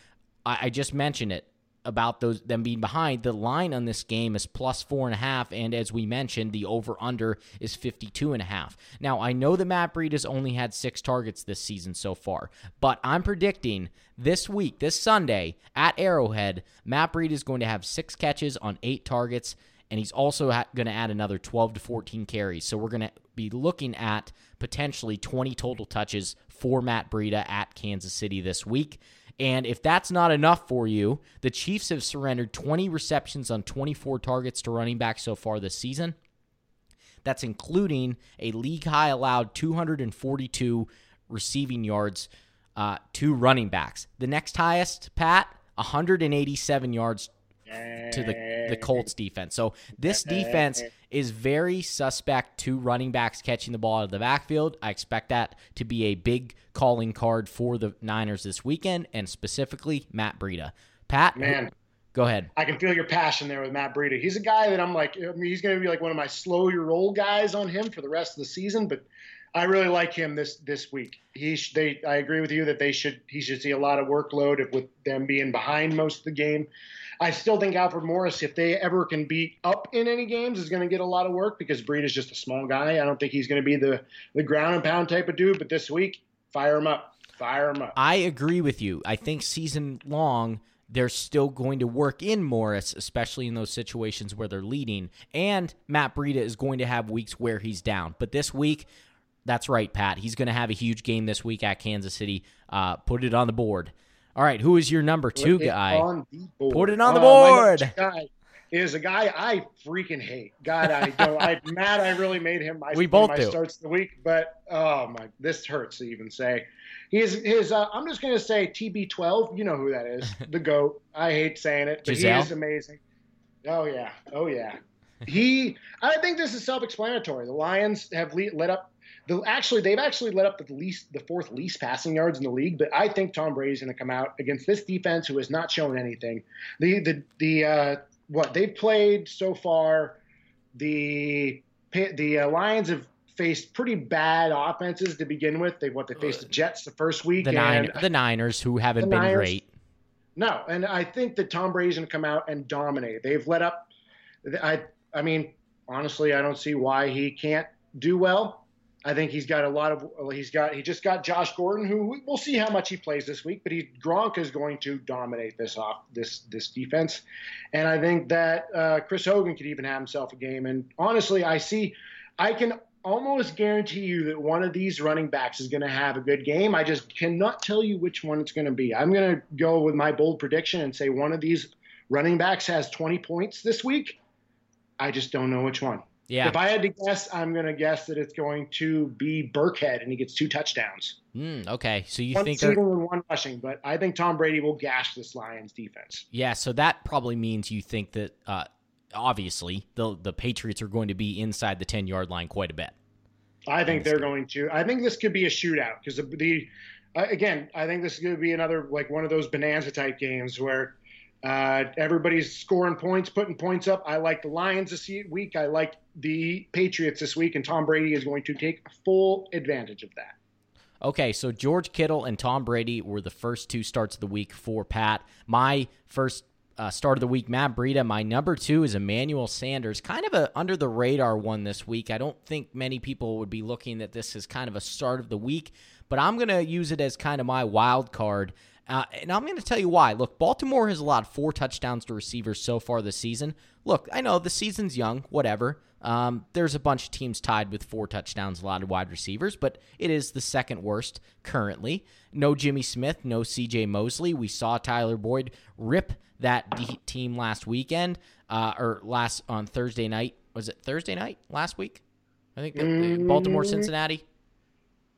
I, I just mentioned it about those them being behind. The line on this game is plus four and a half, and as we mentioned, the over under is 52 and a half. Now I know that Matt Breida has only had six targets this season so far, but I'm predicting this week, this Sunday at Arrowhead, Matt Breida is going to have six catches on eight targets. And he's also going to add another 12 to 14 carries. So we're going to be looking at potentially 20 total touches for Matt Breida at Kansas City this week. And if that's not enough for you, the Chiefs have surrendered 20 receptions on 24 targets to running back so far this season. That's including a league high allowed 242 receiving yards uh, to running backs. The next highest, Pat, 187 yards to the, the Colts defense. So this defense is very suspect to running backs catching the ball out of the backfield. I expect that to be a big calling card for the Niners this weekend, and specifically Matt Breida. Pat, man, go ahead. I can feel your passion there with Matt Breida. He's a guy that I'm like, I mean, he's going to be like one of my slow your roll guys on him for the rest of the season, but I really like him this this week. He sh- they I agree with you that they should he should see a lot of workload with them being behind most of the game. I still think Alfred Morris, if they ever can be up in any games, is going to get a lot of work because Breed is just a small guy. I don't think he's going to be the the ground and pound type of dude. But this week, fire him up, fire him up. I agree with you. I think season long they're still going to work in Morris, especially in those situations where they're leading. And Matt Breida is going to have weeks where he's down. But this week, that's right, Pat. He's going to have a huge game this week at Kansas City. Uh, put it on the board. All right, who is your number two Put guy? on the board. Put it on the my number board. two guy is a guy I freaking hate. God, I don't. I Matt, I really made him my, We both my do. starts the week, but oh my, this hurts to even say. His his. Uh, I'm just gonna say TB12. You know who that is? The goat. I hate saying it, but Giselle? he is amazing. Oh yeah. Oh yeah. He. I think this is self-explanatory. The Lions have le- let up. The, actually, they've actually let up the least, the fourth least passing yards in the league. But I think Tom Brady's going to come out against this defense, who has not shown anything. The the the uh, what they've played so far, the the uh, Lions have faced pretty bad offenses to begin with. They what they faced the Jets the first week, The nine, the Niners, who haven't been Niners. great. no, and I think that Tom Brady's going to come out and dominate. They've let up. I I mean, honestly, I don't see why he can't do well. I think he's got a lot of. well, He's got. He just got Josh Gordon, who we'll see how much he plays this week. But he Gronk is going to dominate this off this this defense, and I think that uh, Chris Hogan could even have himself a game. And honestly, I see. I can almost guarantee you that one of these running backs is going to have a good game. I just cannot tell you which one it's going to be. I'm going to go with my bold prediction and say one of these running backs has 20 points this week. I just don't know which one. Yeah. If I had to guess, I'm going to guess that it's going to be Burkhead and he gets two touchdowns. Mm, okay. So you one think receiving and one rushing, but I think Tom Brady will gash this Lions defense. Yeah, so that probably means you think that uh, obviously the the Patriots are going to be inside the ten yard line quite a bit. I think they're going to. I think this could be a shootout because the, the uh, again, I think this is going to be another like one of those bonanza type games where uh, everybody's scoring points, putting points up. I like the Lions this week. I like the Patriots this week, and Tom Brady is going to take full advantage of that. Okay, so George Kittle and Tom Brady were the first two starts of the week for Pat. My first uh, start of the week, Matt Breida. My number two is Emmanuel Sanders. Kind of a under the radar one this week. I don't think many people would be looking at this as kind of a start of the week, but I'm going to use it as kind of my wild card. Uh, and I'm going to tell you why. Look, Baltimore has allowed four touchdowns to receivers so far this season. Look, I know the season's young, whatever. Um, there's a bunch of teams tied with four touchdowns, a lot of wide receivers, but it is the second worst currently. No Jimmy Smith, no CJ Mosley. We saw Tyler Boyd rip that team last weekend, uh, or last on Thursday night. Was it Thursday night last week? I think that, Baltimore, Cincinnati.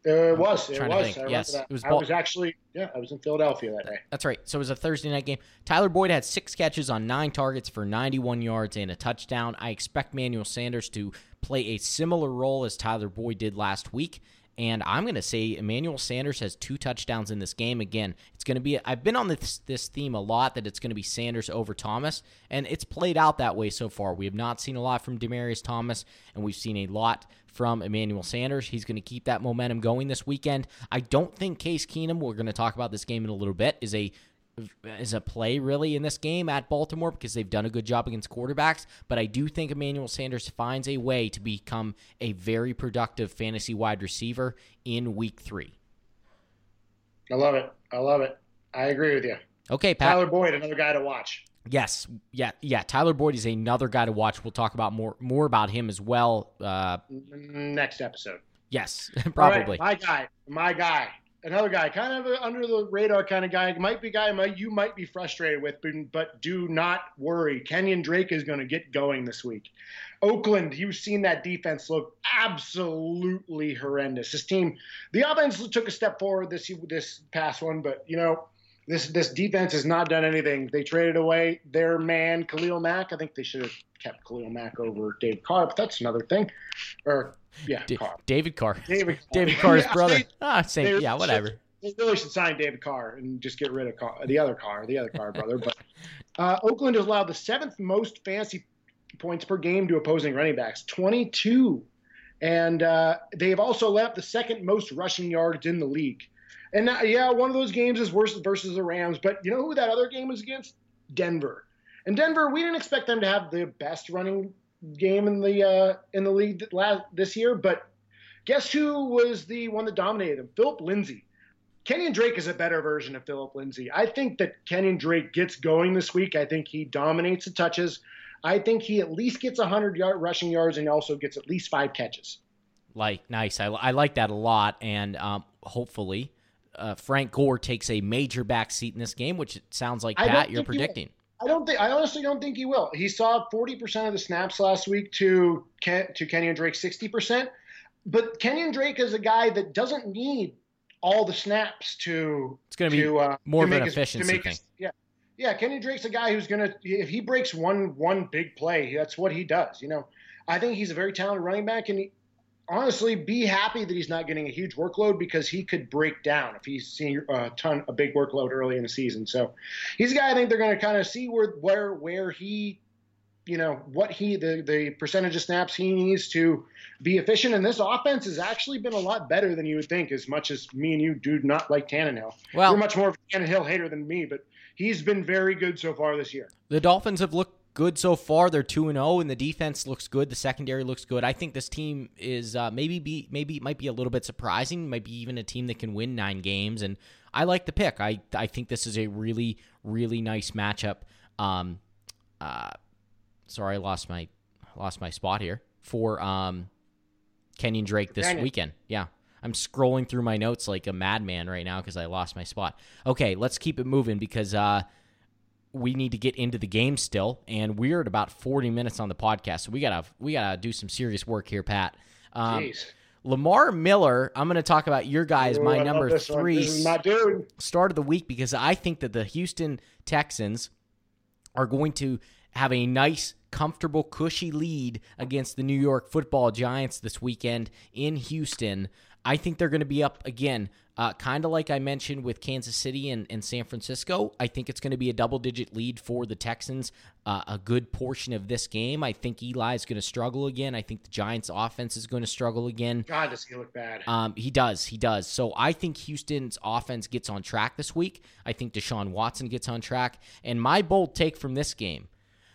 It was. It was. Yes, that. it was I was actually. Yeah, I was in Philadelphia that day. That's right. So it was a Thursday night game. Tyler Boyd had six catches on nine targets for 91 yards and a touchdown. I expect Manuel Sanders to play a similar role as Tyler Boyd did last week. And I'm going to say Emmanuel Sanders has two touchdowns in this game. Again, it's going to be, I've been on this, this theme a lot that it's going to be Sanders over Thomas, and it's played out that way so far. We have not seen a lot from Demaryius Thomas, and we've seen a lot from Emmanuel Sanders. He's going to keep that momentum going this weekend. I don't think Case Keenum, we're going to talk about this game in a little bit, is a is a play really in this game at Baltimore because they've done a good job against quarterbacks. But I do think Emmanuel Sanders finds a way to become a very productive fantasy wide receiver in week three. I love it. I love it. I agree with you. Okay, Pat. Tyler Boyd, another guy to watch. Yes, yeah, yeah. Tyler Boyd is another guy to watch. We'll talk about more more about him as well. Uh, Next episode. yes, All right, probably. my guy. My guy. Another guy, kind of under the radar kind of guy. Might be guy might, you might be frustrated with, but, but do not worry. Kenyan Drake is going to get going this week. Oakland, you've seen that defense look absolutely horrendous. This team, the offense took a step forward this this past one, but you know this this defense has not done anything. They traded away their man Khalil Mack. I think they should have kept Khalil Mack over David Carr, but that's another thing. Or yeah, D- Carr. David Carr. David Carr. David Carr's Yeah, brother. they- Ah, same. Yeah, whatever. should- They really should sign David Carr and just get rid of Carr, the other Carr, the other Carr brother. But uh, Oakland has allowed the seventh most fantasy points per game to opposing running backs, 22. And uh, they have also left the second most rushing yards in the league. And uh, yeah, one of those games is worse versus the Rams, but you know who that other game was against? Denver. And Denver, we didn't expect them to have the best running game in the uh, in the league last, this year, but guess who was the one that dominated them? Phillip Lindsay. Kenyan Drake is a better version of Phillip Lindsay. I think that Kenyan Drake gets going this week. I think he dominates the touches. I think he at least gets 100 yard rushing yards and also gets at least five catches. Like, nice. I, I like that a lot. And um, hopefully, uh, Frank Gore takes a major back seat in this game, which it sounds like, Pat, you're predicting. I don't think. I honestly don't think he will. He saw 40% of the snaps last week to Ken, to Kenyan Drake 60%. But Kenyan Drake is a guy that doesn't need all the snaps to. It's going to be uh, more of an efficiency thing. His, yeah, yeah. Kenny Drake's a guy who's going to if he breaks one one big play, that's what he does. You know, I think he's a very talented running back, and he, honestly, be happy that he's not getting a huge workload because he could break down if he's seeing a ton a big workload early in the season. So he's a guy I think they're going to kind of see where where where he you know what he the the percentage of snaps he needs to be efficient. And this offense has actually been a lot better than you would think. As much as me and you do not like Tannehill, well, you're much more of a Tannehill hater than me, but he's been very good so far this year. The Dolphins have looked good so far. They're two and zero, oh, and the defense looks good. The secondary looks good. I think this team is uh, maybe be maybe it might be a little bit surprising. Might be even a team that can win nine games, and I like the pick. I I think this is a really really nice matchup. Um, uh, sorry, I lost my lost my spot here for um, Kenyan Drake this weekend. Yeah. I'm scrolling through my notes like a madman right now because I lost my spot. Okay, let's keep it moving because uh, we need to get into the game still, and we're at about 40 minutes on the podcast, so we gotta we gotta do some serious work here, Pat. Um, Jeez. Lamar Miller, I'm going to talk about your guys, Ooh, my number three start of the week because I think that the Houston Texans are going to have a nice comfortable, cushy lead against the New York football Giants this weekend in Houston. I think they're going to be up again, uh, kind of like I mentioned with Kansas City and, and San Francisco. I think it's going to be a double digit lead for the Texans uh, a good portion of this game. I think Eli is going to struggle again. I think the Giants' offense is going to struggle again. God, does he look bad? Um, he does. He does. So I think Houston's offense gets on track this week. I think Deshaun Watson gets on track. And my bold take from this game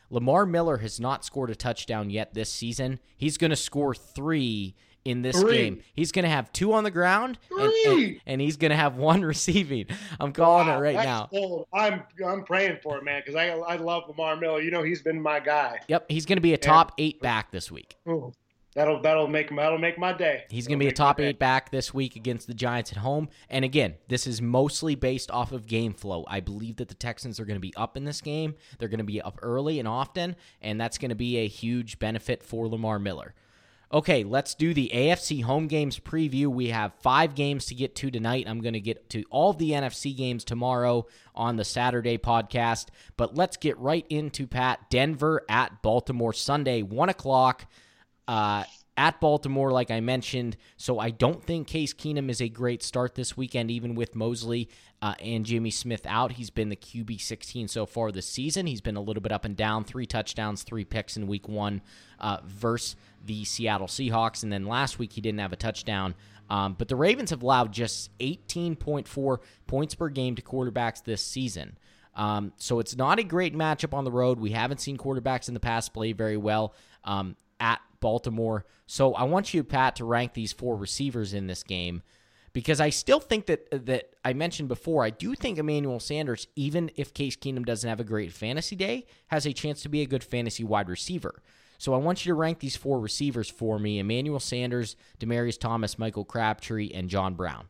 Lamar Miller has not scored a touchdown yet this season. He's going to score three in this three. game. He's going to have two on the ground, and, and, and, he's going to have one receiving. I'm calling wow, it right now. Cold. I'm I'm praying for it, man, because I I love Lamar Miller. You know, he's been my guy. Yep, he's going to be a top and, eight back this week. Ooh, That'll that'll make that'll make my day. He's going to be a top eight back this week against the Giants at home. And again, this is mostly based off of game flow. I believe that the Texans are going to be up in this game. They're going to be up early and often, and that's going to be a huge benefit for Lamar Miller. Okay, let's do the AFC home games preview. We have five games to get to tonight. I'm going to get to all the NFC games tomorrow on the Saturday podcast. But let's get right into Pat. Denver at Baltimore Sunday, 1 o'clock uh, at Baltimore, like I mentioned. So I don't think Case Keenum is a great start this weekend, even with Mosley uh, and Jimmy Smith out. He's been the QB 16 so far this season. He's been a little bit up and down, three touchdowns, three picks in week one uh, versus the Seattle Seahawks. And then last week, he didn't have a touchdown. Um, but the Ravens have allowed just 18.4 points per game to quarterbacks this season. Um, so it's not a great matchup on the road. We haven't seen quarterbacks in the past play very well um, at Baltimore. So I want you, Pat, to rank these four receivers in this game because I still think that uh, that I mentioned before. I do think Emmanuel Sanders, even if Case Keenum doesn't have a great fantasy day, has a chance to be a good fantasy wide receiver. So I want you to rank these four receivers for me: Emmanuel Sanders, Demaryius Thomas, Michael Crabtree, and John Brown.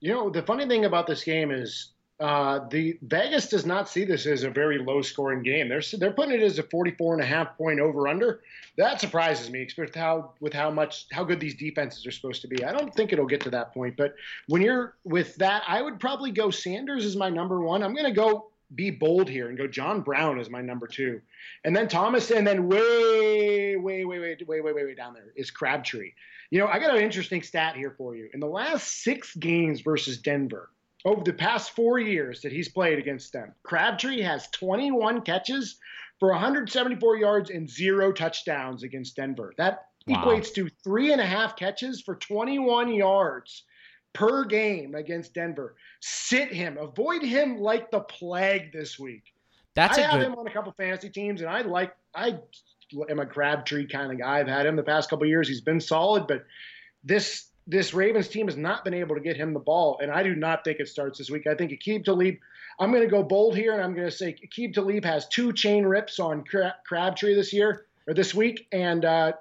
You know, the funny thing about this game is uh, the Vegas does not see this as a very low scoring game. They're they're putting it as a 44 and a half point over under. That surprises me, with how with how much how good these defenses are supposed to be. I don't think it'll get to that point, but when you're with that, I would probably go Sanders as my number one. I'm going to go be bold here and go John Brown as my number two, and then Thomas, and then way way way way way way way way down there is Crabtree. You know, I got an interesting stat here for you. In the last six games versus Denver over the past four years that he's played against them. Crabtree has 21 catches for 174 yards and zero touchdowns against Denver. That wow. equates to three and a half catches for 21 yards per game against Denver. Sit him, avoid him like the plague this week. That's I have good... him on a couple fantasy teams, and I like I am a Crabtree kind of guy. I've had him the past couple years. He's been solid, but this this Ravens team has not been able to get him the ball, and I do not think it starts this week. I think Aqib Talib. I'm going to go bold here, and I'm going to say Aqib Talib has two chain rips on Crabtree this year or this week, and uh,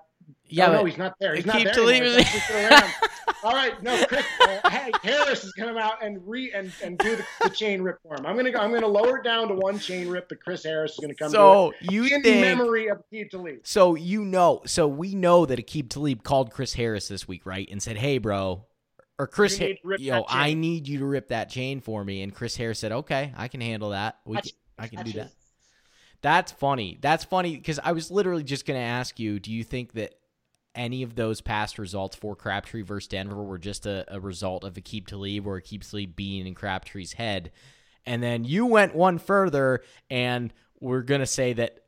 yeah, oh, no, he's not there. He's not there. Talib. All right, no, Chris uh, Harris is going to come out and re and, and do the, the, chain rip for him. I'm going to. I'm going to lower it down to one chain rip, but Chris Harris is going to come. So you in think, memory of Aqib Talib. So you know, so we know that Aqib Talib called Chris Harris this week, right, and said, "Hey, bro." Or Chris, you yo, I need you to rip that chain for me. And Chris Harris said, "Okay, I can handle that. We can, I can do that." That's funny. That's funny because I was literally just going to ask you, do you think that any of those past results for Crabtree versus Denver were just a, a result of Aqib Talib or Aqib Talib being in Crabtree's head. And then you went one further, and we're going to say that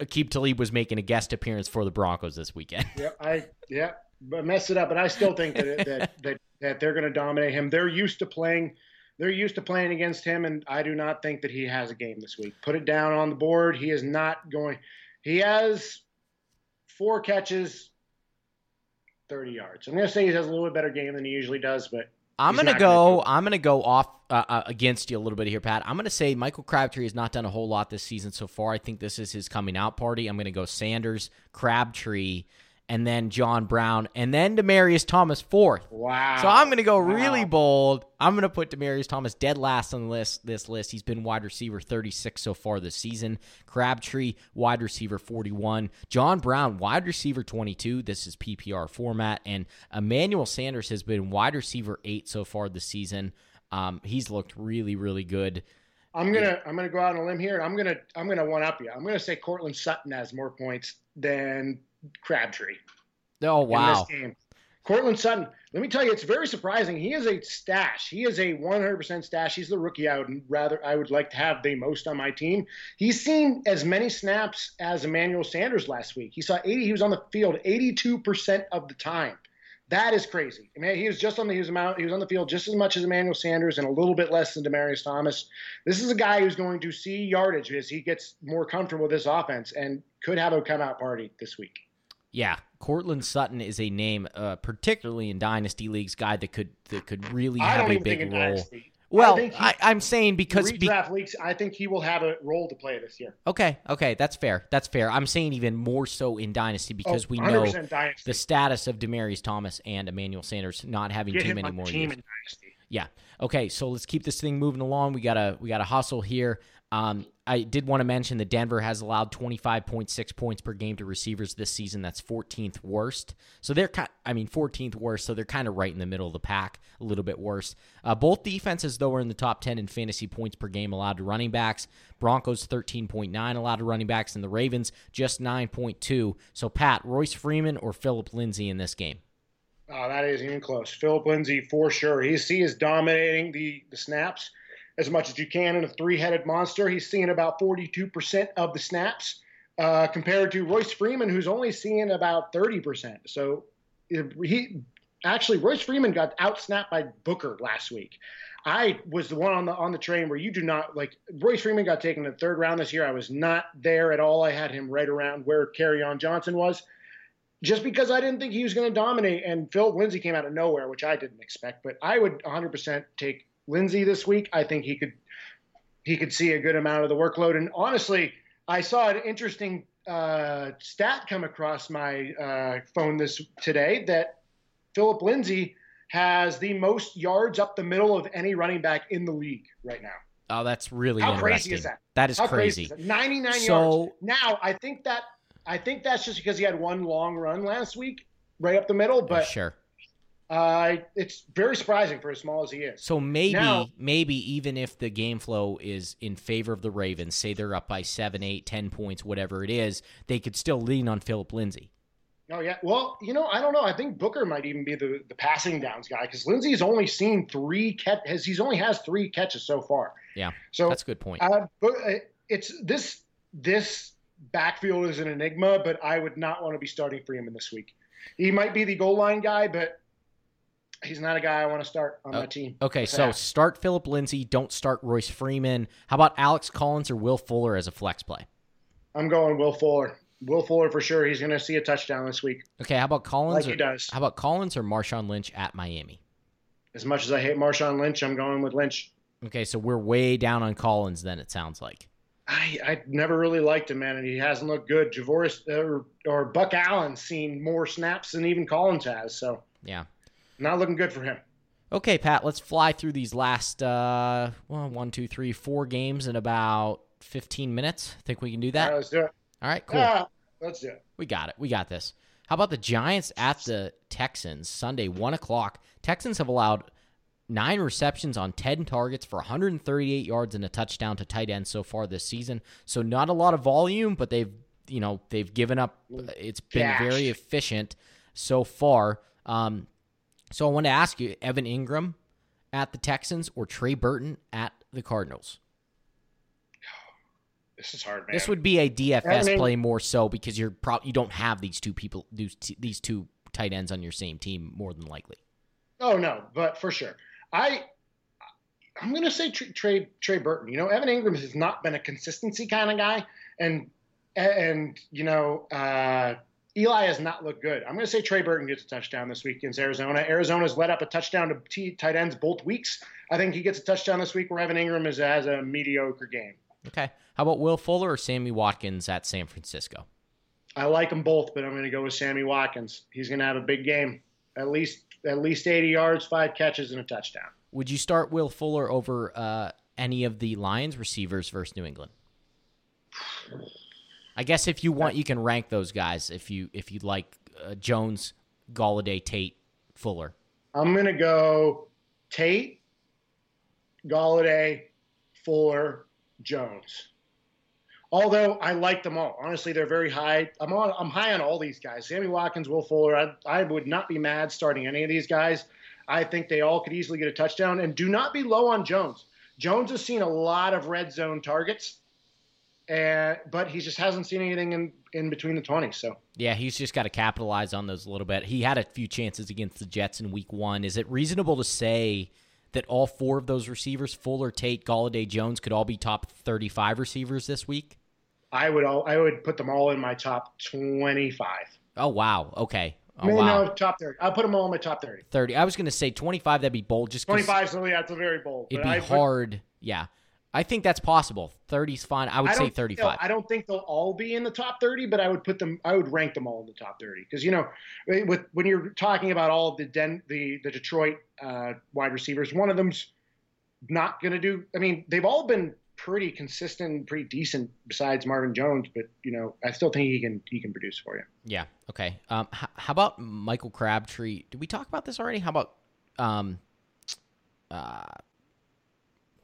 Aqib Talib was making a guest appearance for the Broncos this weekend. Yeah, I yeah, but mess it up. But I still think that that that, that they're going to dominate him. They're used to playing. They're used to playing against him, and I do not think that he has a game this week. Put it down on the board. He is not going. He has four catches, 30 yards. I'm going to say he has a little bit better game than he usually does, but I'm gonna go. Gonna I'm gonna go off uh, uh, against you a little bit here, Pat. I'm gonna say Michael Crabtree has not done a whole lot this season so far. I think this is his coming out party. I'm gonna go Sanders, Crabtree, and then John Brown, and then Demaryius Thomas fourth. Wow. So I'm going to go wow. really bold. I'm going to put Demaryius Thomas dead last on the list, this list. He's been wide receiver 36 so far this season. Crabtree, wide receiver 41. John Brown, wide receiver 22. This is PPR format. And Emmanuel Sanders has been wide receiver 8 so far this season. Um, he's looked really, really good. I'm gonna I'm gonna go out on a limb here. I'm gonna I'm gonna one up you. I'm gonna say Courtland Sutton has more points than Crabtree. Oh wow! Courtland Sutton. Let me tell you, it's very surprising. He is a stash. He is a 100% stash. He's the rookie I would rather I would like to have the most on my team. He's seen as many snaps as Emmanuel Sanders last week. He saw 80. He was on the field 82% of the time. That is crazy. I mean, he was just on the he was, amount, he was on the field just as much as Emmanuel Sanders and a little bit less than Demaryius Thomas. This is a guy who's going to see yardage as he gets more comfortable with this offense and could have a come out party this week. Yeah, Courtland Sutton is a name, uh, particularly in dynasty leagues, guy that could that could really have a big role. Well, I am saying because redraft be- leagues, I think he will have a role to play this year. Okay, okay, that's fair. That's fair. I'm saying even more so in dynasty because oh, we know dynasty. the status of Demaryius Thomas and Emmanuel Sanders not having Get too many more years. Yeah. Okay, so let's keep this thing moving along. We gotta we gotta hustle here. Um, I did want to mention that Denver has allowed 25.6 points per game to receivers this season. That's 14th worst. So they're, kind, I mean, 14th worst. So they're kind of right in the middle of the pack, a little bit worse. Uh, both defenses, though, are in the top 10 in fantasy points per game allowed to running backs. Broncos 13.9 allowed to running backs, and the Ravens just 9.2. So Pat, Royce Freeman or Phillip Lindsay in this game? Oh, that isn't even close. Phillip Lindsay for sure. He is dominating the, the snaps as much as you can in a three headed monster. He's seeing about 42% of the snaps uh, compared to Royce Freeman, who's only seeing about 30%. So he actually, Royce Freeman got outsnapped by Booker last week. I was the one on the on the train where you do not like Royce Freeman got taken in the third round this year. I was not there at all. I had him right around where Kerryon Johnson was. Just because I didn't think he was going to dominate, and Phil Lindsay came out of nowhere, which I didn't expect. But I would 100% take Lindsay this week. I think he could he could see a good amount of the workload. And honestly, I saw an interesting uh, stat come across my uh, phone this today that Phillip Lindsay has the most yards up the middle of any running back in the league right now. Oh, that's really how crazy is that? That is how crazy. crazy is 99 so, yards. Now, I think that I think that's just because he had one long run last week, right up the middle. But sure. Uh, it's very surprising for as small as he is. So maybe, now, maybe even if the game flow is in favor of the Ravens, say they're up by seven, eight, ten points, whatever it is, they could still lean on Phillip Lindsay. Oh yeah, well, you know, I don't know. I think Booker might even be the, the passing downs guy because Lindsay's only seen three catch. Has he's only has three catches so far. Yeah, so that's a good point. Uh, but uh, it's this this backfield is an enigma, but I would not want to be starting Freeman this week. He might be the goal line guy, but he's not a guy I want to start on Oh, my team. Okay, so start Phillip Lindsay. Don't start Royce Freeman. How about Alex Collins or Will Fuller as a flex play? I'm going Will Fuller. Will Fuller for sure. He's going to see a touchdown this week, Okay, how about Collins? like or, he does. How about Collins or Marshawn Lynch at Miami? As much as I hate Marshawn Lynch, I'm going with Lynch. Okay, so we're way down on Collins then. It sounds like. I, I never really liked him, man, and he hasn't looked good. Javorius or, or Buck Allen's seen more snaps than even Collins has, so Yeah. Not looking good for him. Okay, Pat. Let's fly through these last uh, well, one, two, three, four games in about fifteen minutes. I think we can do that? right, let's do it. All right, cool. Ah, let's do it. We got it. We got this. How about the Giants at the Texans Sunday, one o'clock? Texans have allowed nine receptions on ten targets for 138 yards and a touchdown to tight end so far this season. So not a lot of volume, but they've you know they've given up. It's been Gash. very efficient so far. Um, so I want to ask you, Evan Engram at the Texans or Trey Burton at the Cardinals? This is hard, man. This would be a DFS Evan Ing- play more so because you're pro- you don't have these two people these t- these two tight ends on your same team more than likely. Oh no, but for sure, I I'm gonna say Trey Trey, Trey Burton. You know, Evan Engram has not been a consistency kind of guy, and and you know uh, Eli has not looked good. I'm gonna say Trey Burton gets a touchdown this week against Arizona. Arizona's let up a touchdown to T, tight ends both weeks. I think he gets a touchdown this week where Evan Engram is has a mediocre game. Okay. How about Will Fuller or Sammy Watkins at San Francisco? I like them both, but I'm going to go with Sammy Watkins. He's going to have a big game, at least at least 80 yards, five catches, and a touchdown. Would you start Will Fuller over uh, any of the Lions receivers versus New England? I guess if you want, you can rank those guys. If you if you like uh, Jones, Golladay, Tate, Fuller. I'm going to go Tate, Golladay, Fuller, Jones. Although I like them all, honestly, they're very high. I'm on. I'm high on all these guys. Sammy Watkins, Will Fuller. I, I would not be mad starting any of these guys. I think they all could easily get a touchdown. And do not be low on Jones. Jones has seen a lot of red zone targets, and but he just hasn't seen anything in in between the 20s. So Yeah, he's just got to capitalize on those a little bit. He had a few chances against the Jets in Week One. Is it reasonable to say that all four of those receivers, Fuller, Tate, Golladay, Jones, could all be top thirty-five receivers this week? I would all I would put them all in my top 25. Oh wow. Okay. Oh, Maybe wow. no, top 30. I'll put them all in my top 30. 30. I was going to say 25. That'd be bold. Just 'cause 25, so oh, yeah, it's a very bold. It'd but be I put- hard. Yeah. I think that's possible. 30's fine. I would I say 35. I don't think they'll all be in the top 30, but I would put them. I would rank them all in the top 30 because you know, with when you're talking about all the Den, the the Detroit uh, wide receivers, one of them's not going to do. I mean, they've all been pretty consistent, pretty decent. Besides Marvin Jones, but you know, I still think he can he can produce for you. Yeah. Okay. Um, h- how about Michael Crabtree? Did we talk about this already? How about um, uh,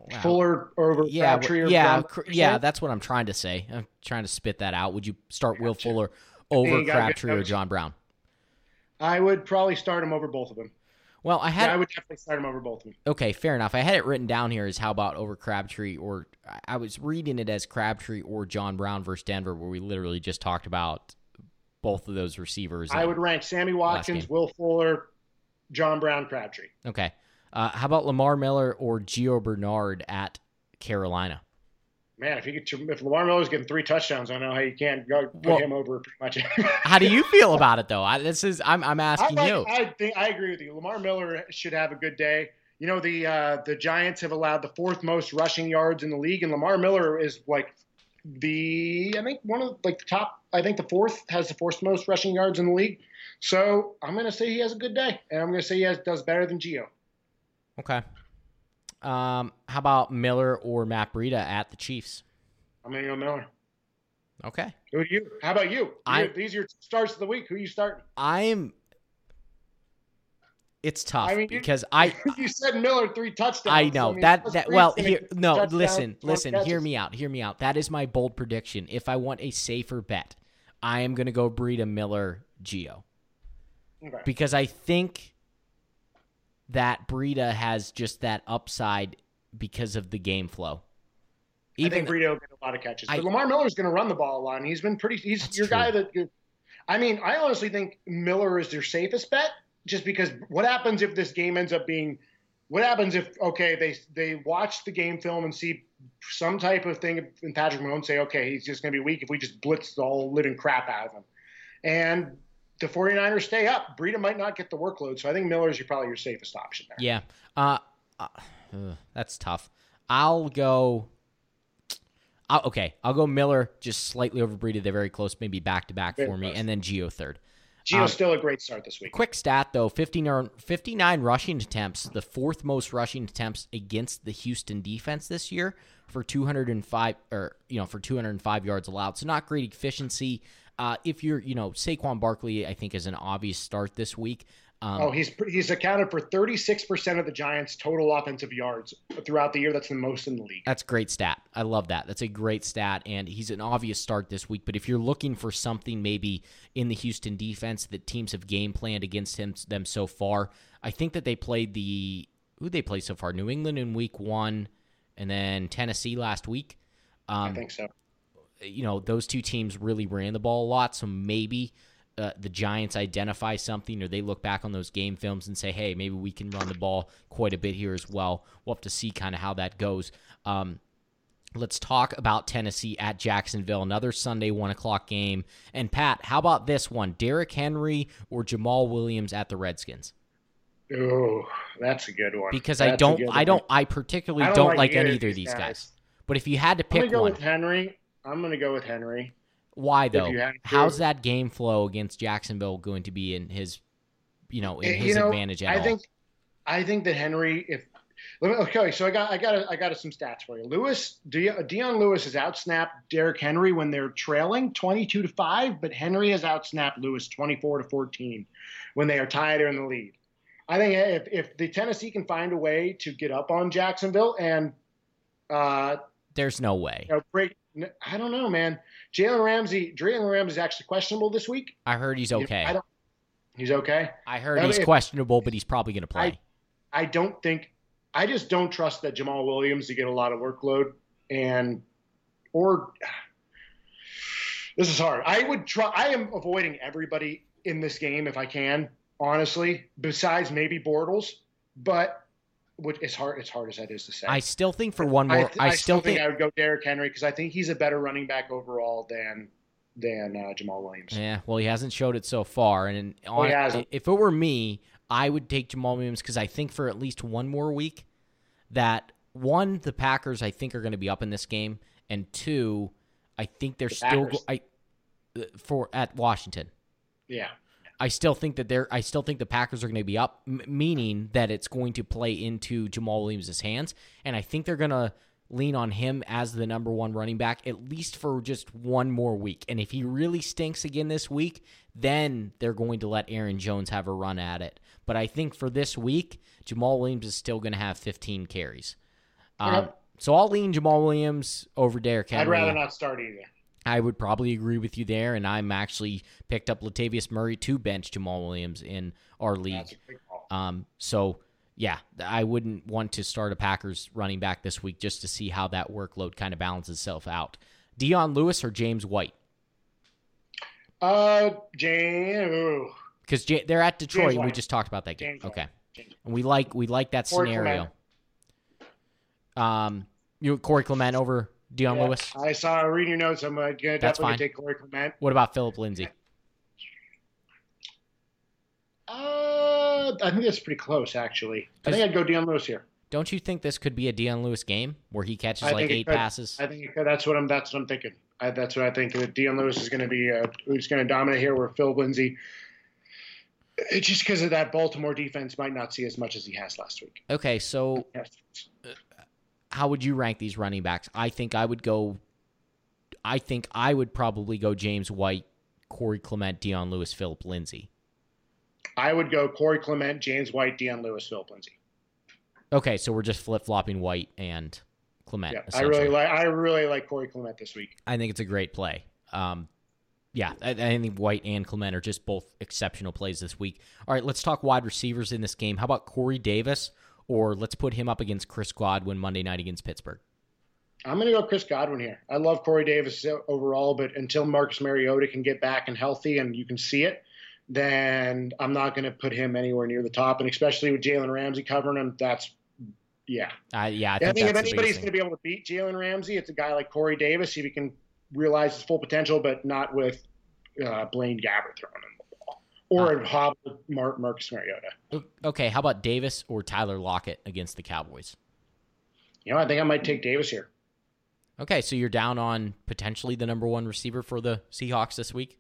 wow. Fuller over Yeah, Crabtree or yeah, Brown- yeah. That's what I'm trying to say. I'm trying to spit that out. Would you start Will Fuller over you got good Crabtree or. John Brown? I would probably start him over both of them. Well, I had Yeah, I would definitely start him over both of them. Okay, fair enough. I had it written down here as how about over Crabtree or I- was reading it as Crabtree or John Brown versus Denver, where we literally just talked about both of those receivers. I would rank Sammy Watkins. Will Fuller, John Brown, Crabtree. Okay. Uh, how about Lamar Miller or Gio Bernard at Carolina? Man, if he could, if Lamar Miller's getting three touchdowns, I don't know how you can't go put Well- him over pretty much. How do you feel about it though? I, this is I'm I'm asking I, you. I think I agree with you. Lamar Miller should have a good day. You know, the uh, the Giants have allowed the fourth most rushing yards in the league, and Lamar Miller is like the I think one of like the top. I think the fourth has the fourth most rushing yards in the league. So I'm going to say he has a good day, and I'm going to say he has does better than Gio. Okay. Um, how about Miller or Matt Breida at the Chiefs? I'm going to go Miller. Okay. Who do you? How about you? I- These are your starts of the week. Who you starting? I'm. It's tough I mean, you- because I you said Miller three touchdowns. I know mean, that that well here no listen 20 listen hear me out hear me out that is my bold prediction if I want a safer bet I am gonna go Breida Miller Gio Okay. because I think that Breida has just that upside because of the game flow Even, I think Breida will get a lot of catches. I, but Lamar Miller's going to run the ball a lot, and he's been pretty. He's your true. guy that. I mean, I honestly think Miller is their safest bet, just because what happens if this game ends up being what happens if okay they they watch the game film and see some type of thing and Patrick Mahomes say okay he's just going to be weak if we just blitz the whole living crap out of him and the 49ers stay up Breida might not get the workload so I think Miller is your, probably your safest option there yeah uh, uh that's tough I'll go I'll, okay I'll go Miller just slightly over Breida they're very close maybe back to back for me and then Gio third Gio's um, still a great start this week. Quick stat though 59, 59 rushing attempts, the fourth most rushing attempts against the Houston defense this year for 205 or you know for 205 yards allowed. So not great efficiency. Uh, if you're, you know, Saquon Barkley, I think is an obvious start this week. Um, oh, he's he's accounted for 36% of the Giants' total offensive yards throughout the year. That's the most in the league. That's great stat. I love that. That's a great stat, and he's an obvious start this week. But if you're looking for something maybe in the Houston defense that teams have game planned against him them so far, I think that they played the who they played so far? New England in Week One, and then Tennessee last week. Um, I think so. You know, those two teams really ran the ball a lot, so maybe uh, the Giants identify something or they look back on those game films and say, hey, maybe we can run the ball quite a bit here as well. We'll have to see kind of how that goes. Um, let's talk about Tennessee at Jacksonville, another Sunday one o'clock game. And Pat, how about this one? Derrick Henry or Jamaal Williams at the Redskins? Oh, that's a good one. Because that's I don't, I don't, I particularly I don't, don't, like, like either of these guys. guys. But if you had to pick one, with Henry. I'm going to go with Henry. Why though? How's that game flow against Jacksonville going to be in his, you know, in his you know, advantage at I all? think, I think that Henry, if okay, so I got I got I got some stats for you. Lewis De, Dion Lewis has outsnapped Derrick Henry when they're trailing twenty two to five, but Henry has outsnapped Lewis twenty four to fourteen when they are tied or in the lead. I think if if the Tennessee can find a way to get up on Jacksonville and uh, there's no way. You know, break, I don't know, man. Jalen Ramsey, Jalen Ramsey is actually questionable this week. I heard he's okay. I don't, he's okay. I heard he's questionable, but he's probably going to play. I, I don't think. I just don't trust that Jamaal Williams to get a lot of workload and or this is hard. I would try. I am avoiding everybody in this game if I can, honestly. Besides maybe Bortles, but which is hard. It's hard as that is to say. I still think for one more, I, I, I still, think, think, I would go Derrick Henry because I think he's a better running back overall than than uh, Jamaal Williams. Yeah, well, he hasn't showed it so far, and on, if it were me, I would take Jamaal Williams because I think for at least one more week that one the Packers I think are going to be up in this game, and two, I think they're the still go- I uh, for at Washington. Yeah. I still think that they're. I still think the Packers are going to be up, m- meaning that it's going to play into Jamaal Williams' hands, and I think they're going to lean on him as the number one running back at least for just one more week. And if he really stinks again this week, then they're going to let Aaron Jones have a run at it. But I think for this week, Jamaal Williams is still going to have 15 carries. Um, So I'll lean Jamaal Williams over Derrick Henry. I'd rather not start either. I would probably agree with you there, and I'm actually picked up Latavius Murray to bench Jamaal Williams in our league. Um, so yeah, I wouldn't want to start a Packers running back this week just to see how that workload kind of balances itself out. Dion Lewis or James White? Uh, James. Because they're at Detroit. and We just talked about that game. James okay, and we like we like that scenario. Um, you Corey Clement over Dion yeah, Lewis. I saw a reading your notes. I'm uh, gonna That's definitely fine. take Corey Clement. What about Phillip Lindsay? Uh, I think that's pretty close, actually. I think I'd go Dion Lewis here. Don't you think this could be a Dion Lewis game where he catches I like eight passes? I think that's what I'm. That's what I'm thinking. I, that's what I think. That Dion Lewis is going to be uh, who's going to dominate here. Where Phil Lindsay, it's just because of that Baltimore defense, might not see as much as he has last week. Okay, so how would you rank these running backs? I think I would go. I think I would probably go James White, Corey Clement, Dion Lewis, Phillip Lindsay. I would go Corey Clement, James White, Dion Lewis, Phillip Lindsay. Okay, so we're just flip flopping White and Clement. Yeah, I really like I really like Corey Clement this week. I think it's a great play. Um, yeah, I, I, think White and Clement are just both exceptional plays this week. All right, let's talk wide receivers in this game. How about Corey Davis or let's put him up against Chris Godwin Monday night against Pittsburgh. I'm going to go Chris Godwin here. I love Corey Davis overall, but until Marcus Mariota can get back and healthy and you can see it, then I'm not going to put him anywhere near the top. And especially with Jalen Ramsey covering him, that's yeah. Uh, yeah, I think, I think if anybody's going to be able to beat Jalen Ramsey, it's a guy like Corey Davis if he can realize his full potential, but not with uh, Blaine Gabbert throwing him or uh, Hob Mark Marcus Mariota. Okay, how about Davis or Tyler Lockett against the Cowboys? You know, I think I might take Davis here. Okay, so you're down on potentially the number one receiver for the Seahawks this week.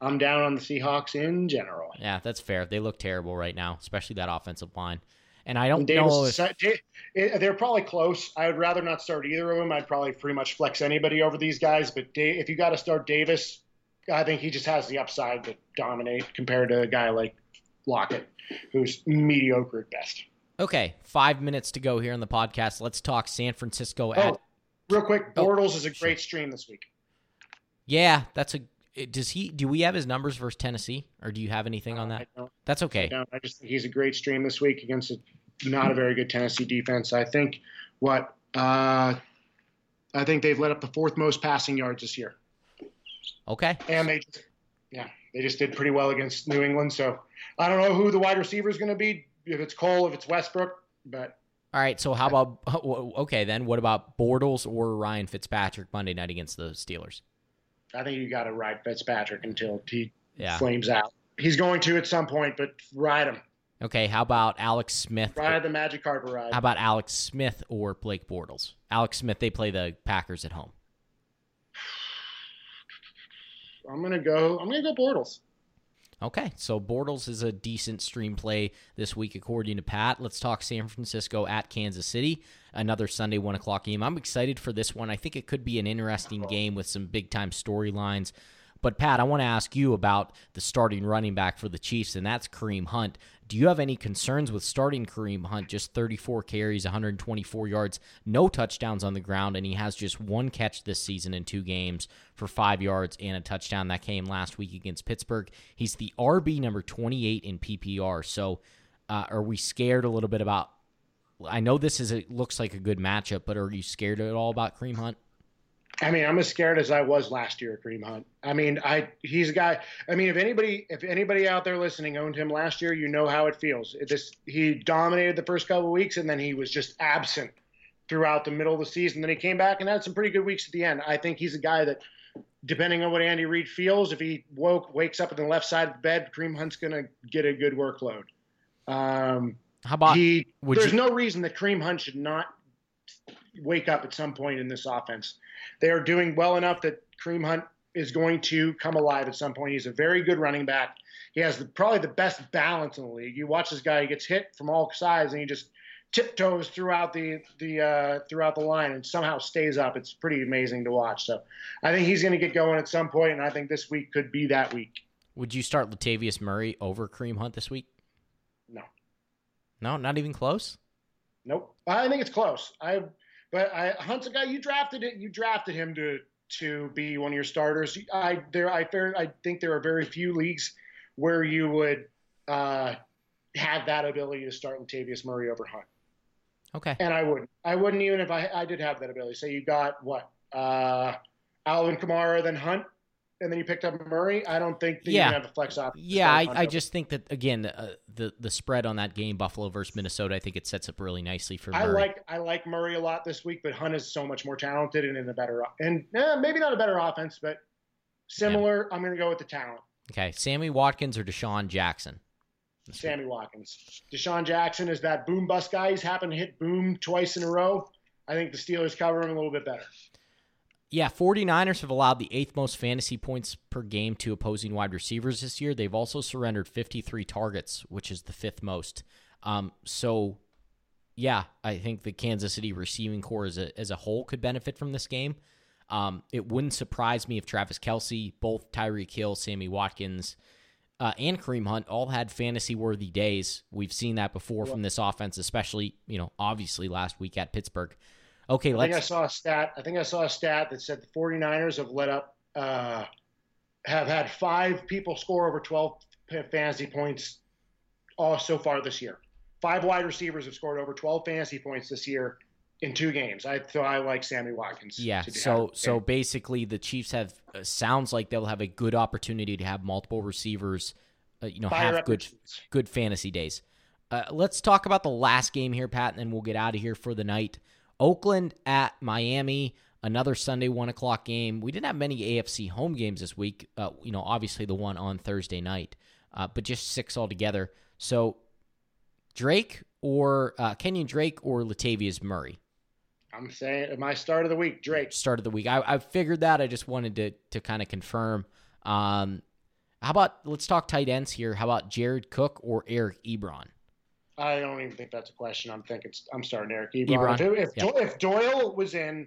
I'm down on the Seahawks in general. Yeah, that's fair. They look terrible right now, especially that offensive line. And I don't Davis, know if they're probably close. I would rather not start either of them. I'd probably pretty much flex anybody over these guys. But if you got to start Davis, I think he just has the upside to dominate compared to a guy like Lockett, who's mediocre at best. Okay, five minutes to go here on the podcast. Let's talk San Francisco oh, at. Real quick, oh, Bortles oh, is a great stream this week. Yeah, that's a does he? Do we have his numbers versus Tennessee, or do you have anything on that? That's okay. I, I, just think he's a great stream this week against a not a very good Tennessee defense. I think what uh, I think they've let up the fourth most passing yards this year. Okay. And they, just, yeah, they just did pretty well against New England. So I don't know who the wide receiver is going to be. If it's Cole, if it's Westbrook, but. All right, so how about okay then? What about Bortles or Ryan Fitzpatrick Monday night against the Steelers? I think you got to ride Fitzpatrick until he yeah. flames out. He's going to at some point, but ride him. Okay, how about Alex Smith? Ride the Magic Carpet ride. How about Alex Smith or Blake Bortles? Alex Smith, they play the Packers at home. I'm gonna go. I'm gonna go Bortles. Okay, so Bortles is a decent stream play this week, according to Pat. Let's talk San Francisco at Kansas City, another Sunday one o'clock game. I'm excited for this one. I think it could be an interesting game with some big time storylines. But Pat, I want to ask you about the starting running back for the Chiefs, and that's Kareem Hunt. Do you have any concerns with starting Kareem Hunt? Just 34 carries, 124 yards, no touchdowns on the ground, and he has just one catch this season in two games for five yards and a touchdown that came last week against Pittsburgh. He's the RB number 28 in PPR. So, uh, are we scared a little bit about? I know this is a, looks like a good matchup, but are you scared at all about Kareem Hunt? I mean, I'm as scared as I was last year at Kareem Hunt. I mean, I he's a guy. I mean, if anybody if anybody out there listening owned him last year, you know how it feels. It just he dominated the first couple of weeks, and then he was just absent throughout the middle of the season. Then he came back and had some pretty good weeks at the end. I think he's a guy that, depending on what Andy Reid feels, if he woke wakes up on the left side of the bed, Kareem Hunt's going to get a good workload. Um, how about he? There's you, no reason that Kareem Hunt should not wake up at some point in this offense they are doing well enough that Kareem Hunt is going to come alive at some point. He's a very good running back. He has the, probably the best balance in the league. You watch this guy; he gets hit from all sides, and he just tiptoes throughout the the uh, throughout the line and somehow stays up. It's pretty amazing to watch. So, I think he's going to get going at some point, and I think this week could be that week. Would you start Latavius Murray over Kareem Hunt this week? No. No, not even close. Nope. I think it's close. I but I, Hunt's a guy you drafted it. You drafted him to to be one of your starters. I there I I think there are very few leagues where you would uh, have that ability to start Latavius Murray over Hunt. Okay. And I wouldn't. I wouldn't even if I I did have that ability. Say you got what uh, Alvin Kamara then Hunt and then you picked up Murray, I don't think that yeah. you have a flex option. Yeah, I, I just think that again, uh, the the spread on that game, Buffalo versus Minnesota, I think it sets up really nicely for. Murray. I like I like Murray a lot this week, but Hunt is so much more talented and in a better and eh, maybe not a better offense, but similar. Yeah. I'm going to go with the talent. Okay, Sammy Watkins or DeSean Jackson. Sammy Watkins. DeSean Jackson is that boom bust guy. He's happened to hit boom twice in a row. I think the Steelers cover him a little bit better. Yeah, 49ers have allowed the eighth most fantasy points per game to opposing wide receivers this year. They've also surrendered 53 targets, which is the fifth most. Um, so, yeah, I think the Kansas City receiving corps as a, as a whole could benefit from this game. Um, it wouldn't surprise me if Travis Kelce, both Tyreek Hill, Sammy Watkins, uh, and Kareem Hunt all had fantasy worthy days. We've seen that before from this offense, especially, you know, obviously last week at Pittsburgh. Okay, I think I saw a stat. I think I saw a stat that said the 49ers have let up, uh, have had five people score over 12 fantasy points all so far this year. Five wide receivers have scored over 12 fantasy points this year, in two games. I so I like Sammy Watkins. Yeah. So so basically, the Chiefs have uh, sounds like they'll have a good opportunity to have multiple receivers. Uh, you know, fire have good good fantasy days. Uh, let's talk about the last game here, Pat, and then we'll get out of here for the night. Oakland at Miami, another Sunday one o'clock game. We didn't have many AFC home games this week. Uh, you know, obviously the one on Thursday night, uh, but just six altogether. So Drake or uh, Kenyan Drake or Latavius Murray I'm saying my start of the week, Drake. start of the week. I, I figured that. I just wanted to to kind of confirm. Um, how about let's talk tight ends here? How about Jared Cook or Eric Ebron? I don't even think that's a question. I'm thinking I'm starting Eric Ebron. Ebron, If, if, yeah. if Doyle was in,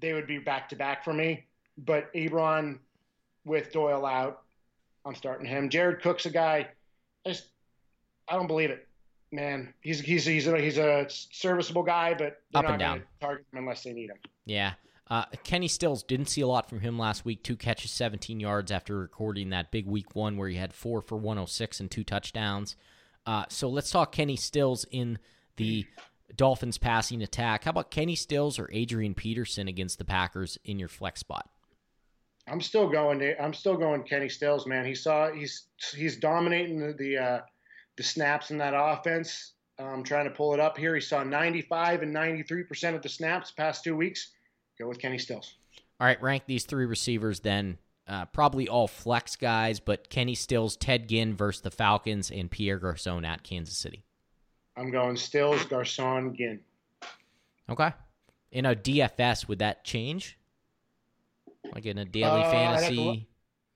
they would be back to back for me. But Ebron with Doyle out, I'm starting him. Jared Cook's a guy. I just I don't believe it, man. He's he's he's a, he's a serviceable guy, but they're Up not down. target him unless they need him. Yeah. Uh, Kenny Stills didn't see a lot from him last week. Two catches, 17 yards after recording that big week one where he had four for 106 and two touchdowns. Uh, so let's talk Kenny Stills in the Dolphins passing attack. How about Kenny Stills or Adrian Peterson against the Packers in your flex spot? I'm still going. To, I'm still going. Kenny Stills, man. He saw he's he's dominating the the, uh, the snaps in that offense. I'm trying to pull it up here. He saw 95 and 93 percent of the snaps past two weeks. Go with Kenny Stills. All right, rank these three receivers then. Uh, probably all flex guys, but Kenny Stills, Ted Ginn versus the Falcons, and Pierre Garcon at Kansas City. I'm going Stills, Garcon, Ginn. Okay. In a DFS, would that change? Like in a daily Uh, I'd have fantasy, look-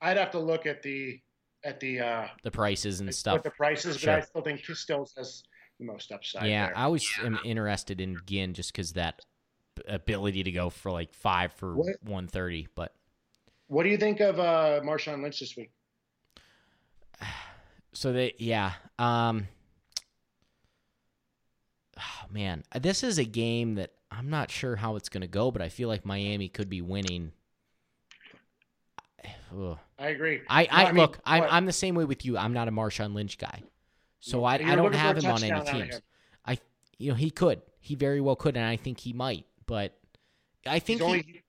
I'd have to look at the at the uh, the prices and stuff. the prices, but Sure. I still think Stills has the most upside. Yeah, there. I always am interested in Ginn just because that ability to go for like five for What- 130. But What do you think of uh, Marshawn Lynch this week? so they, yeah. Um, oh, man, this is a game that I'm not sure how it's going to go, but I feel like Miami could be winning. Ugh. I agree. I, No, I, mean, look, I'm, I'm the same way with you. I'm not a Marshawn Lynch guy, so I, I don't looking for a have him on any touchdown out of teams. I, you know, he could, he very well could, and I think he might. But I think only he,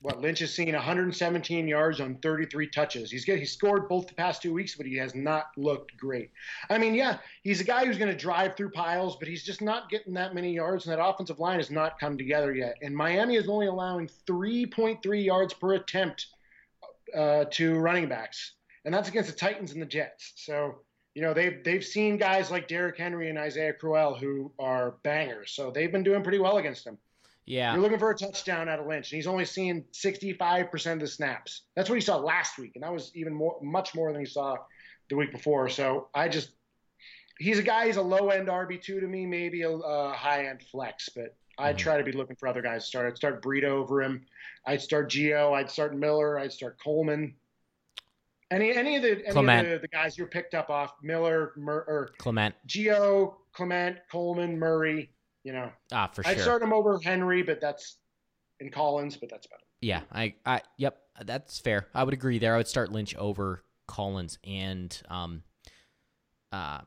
what Lynch has seen 117 yards on 33 touches. He's get, he scored both the past two weeks, but he has not looked great. I mean, yeah, he's a guy who's going to drive through piles, but he's just not getting that many yards, and that offensive line has not come together yet. And Miami is only allowing 3.3 yards per attempt uh, to running backs, and that's against the Titans and the Jets. So. You know they've they've seen guys like Derrick Henry and Isaiah Crowell who are bangers, so they've been doing pretty well against him. Yeah, You're looking for a touchdown out of Lynch, and he's only seeing 65% of the snaps. That's what he saw last week, and that was even more, much more than he saw the week before. So I just, he's a guy. He's a low end RB two to me, maybe a, a high end flex, but I'd Mhm. try to be looking for other guys to start. I'd start Breida over him. I'd start Gio. I'd start Miller. I'd start Coleman. Any any of the any Clement. of the, the guys you picked up off Miller, Mur, or Clement. Gio, Clement, Coleman, Murray. You know, Ah, for sure. I'd start him over Henry, but that's in Collins, but that's about it. Yeah, I, I, yep, that's fair. I would agree there. I would start Lynch over Collins and, um, uh,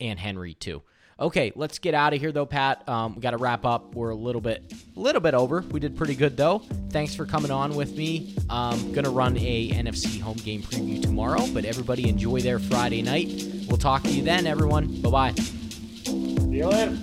and Henry too. Okay, let's get out of here though, Pat. Um, we got to wrap up. We're a little bit, a little bit over. We did pretty good though. Thanks for coming on with me. Um, gonna run a NFC home game preview tomorrow, but everybody enjoy their Friday night. We'll talk to you then, everyone. Bye bye. See you later.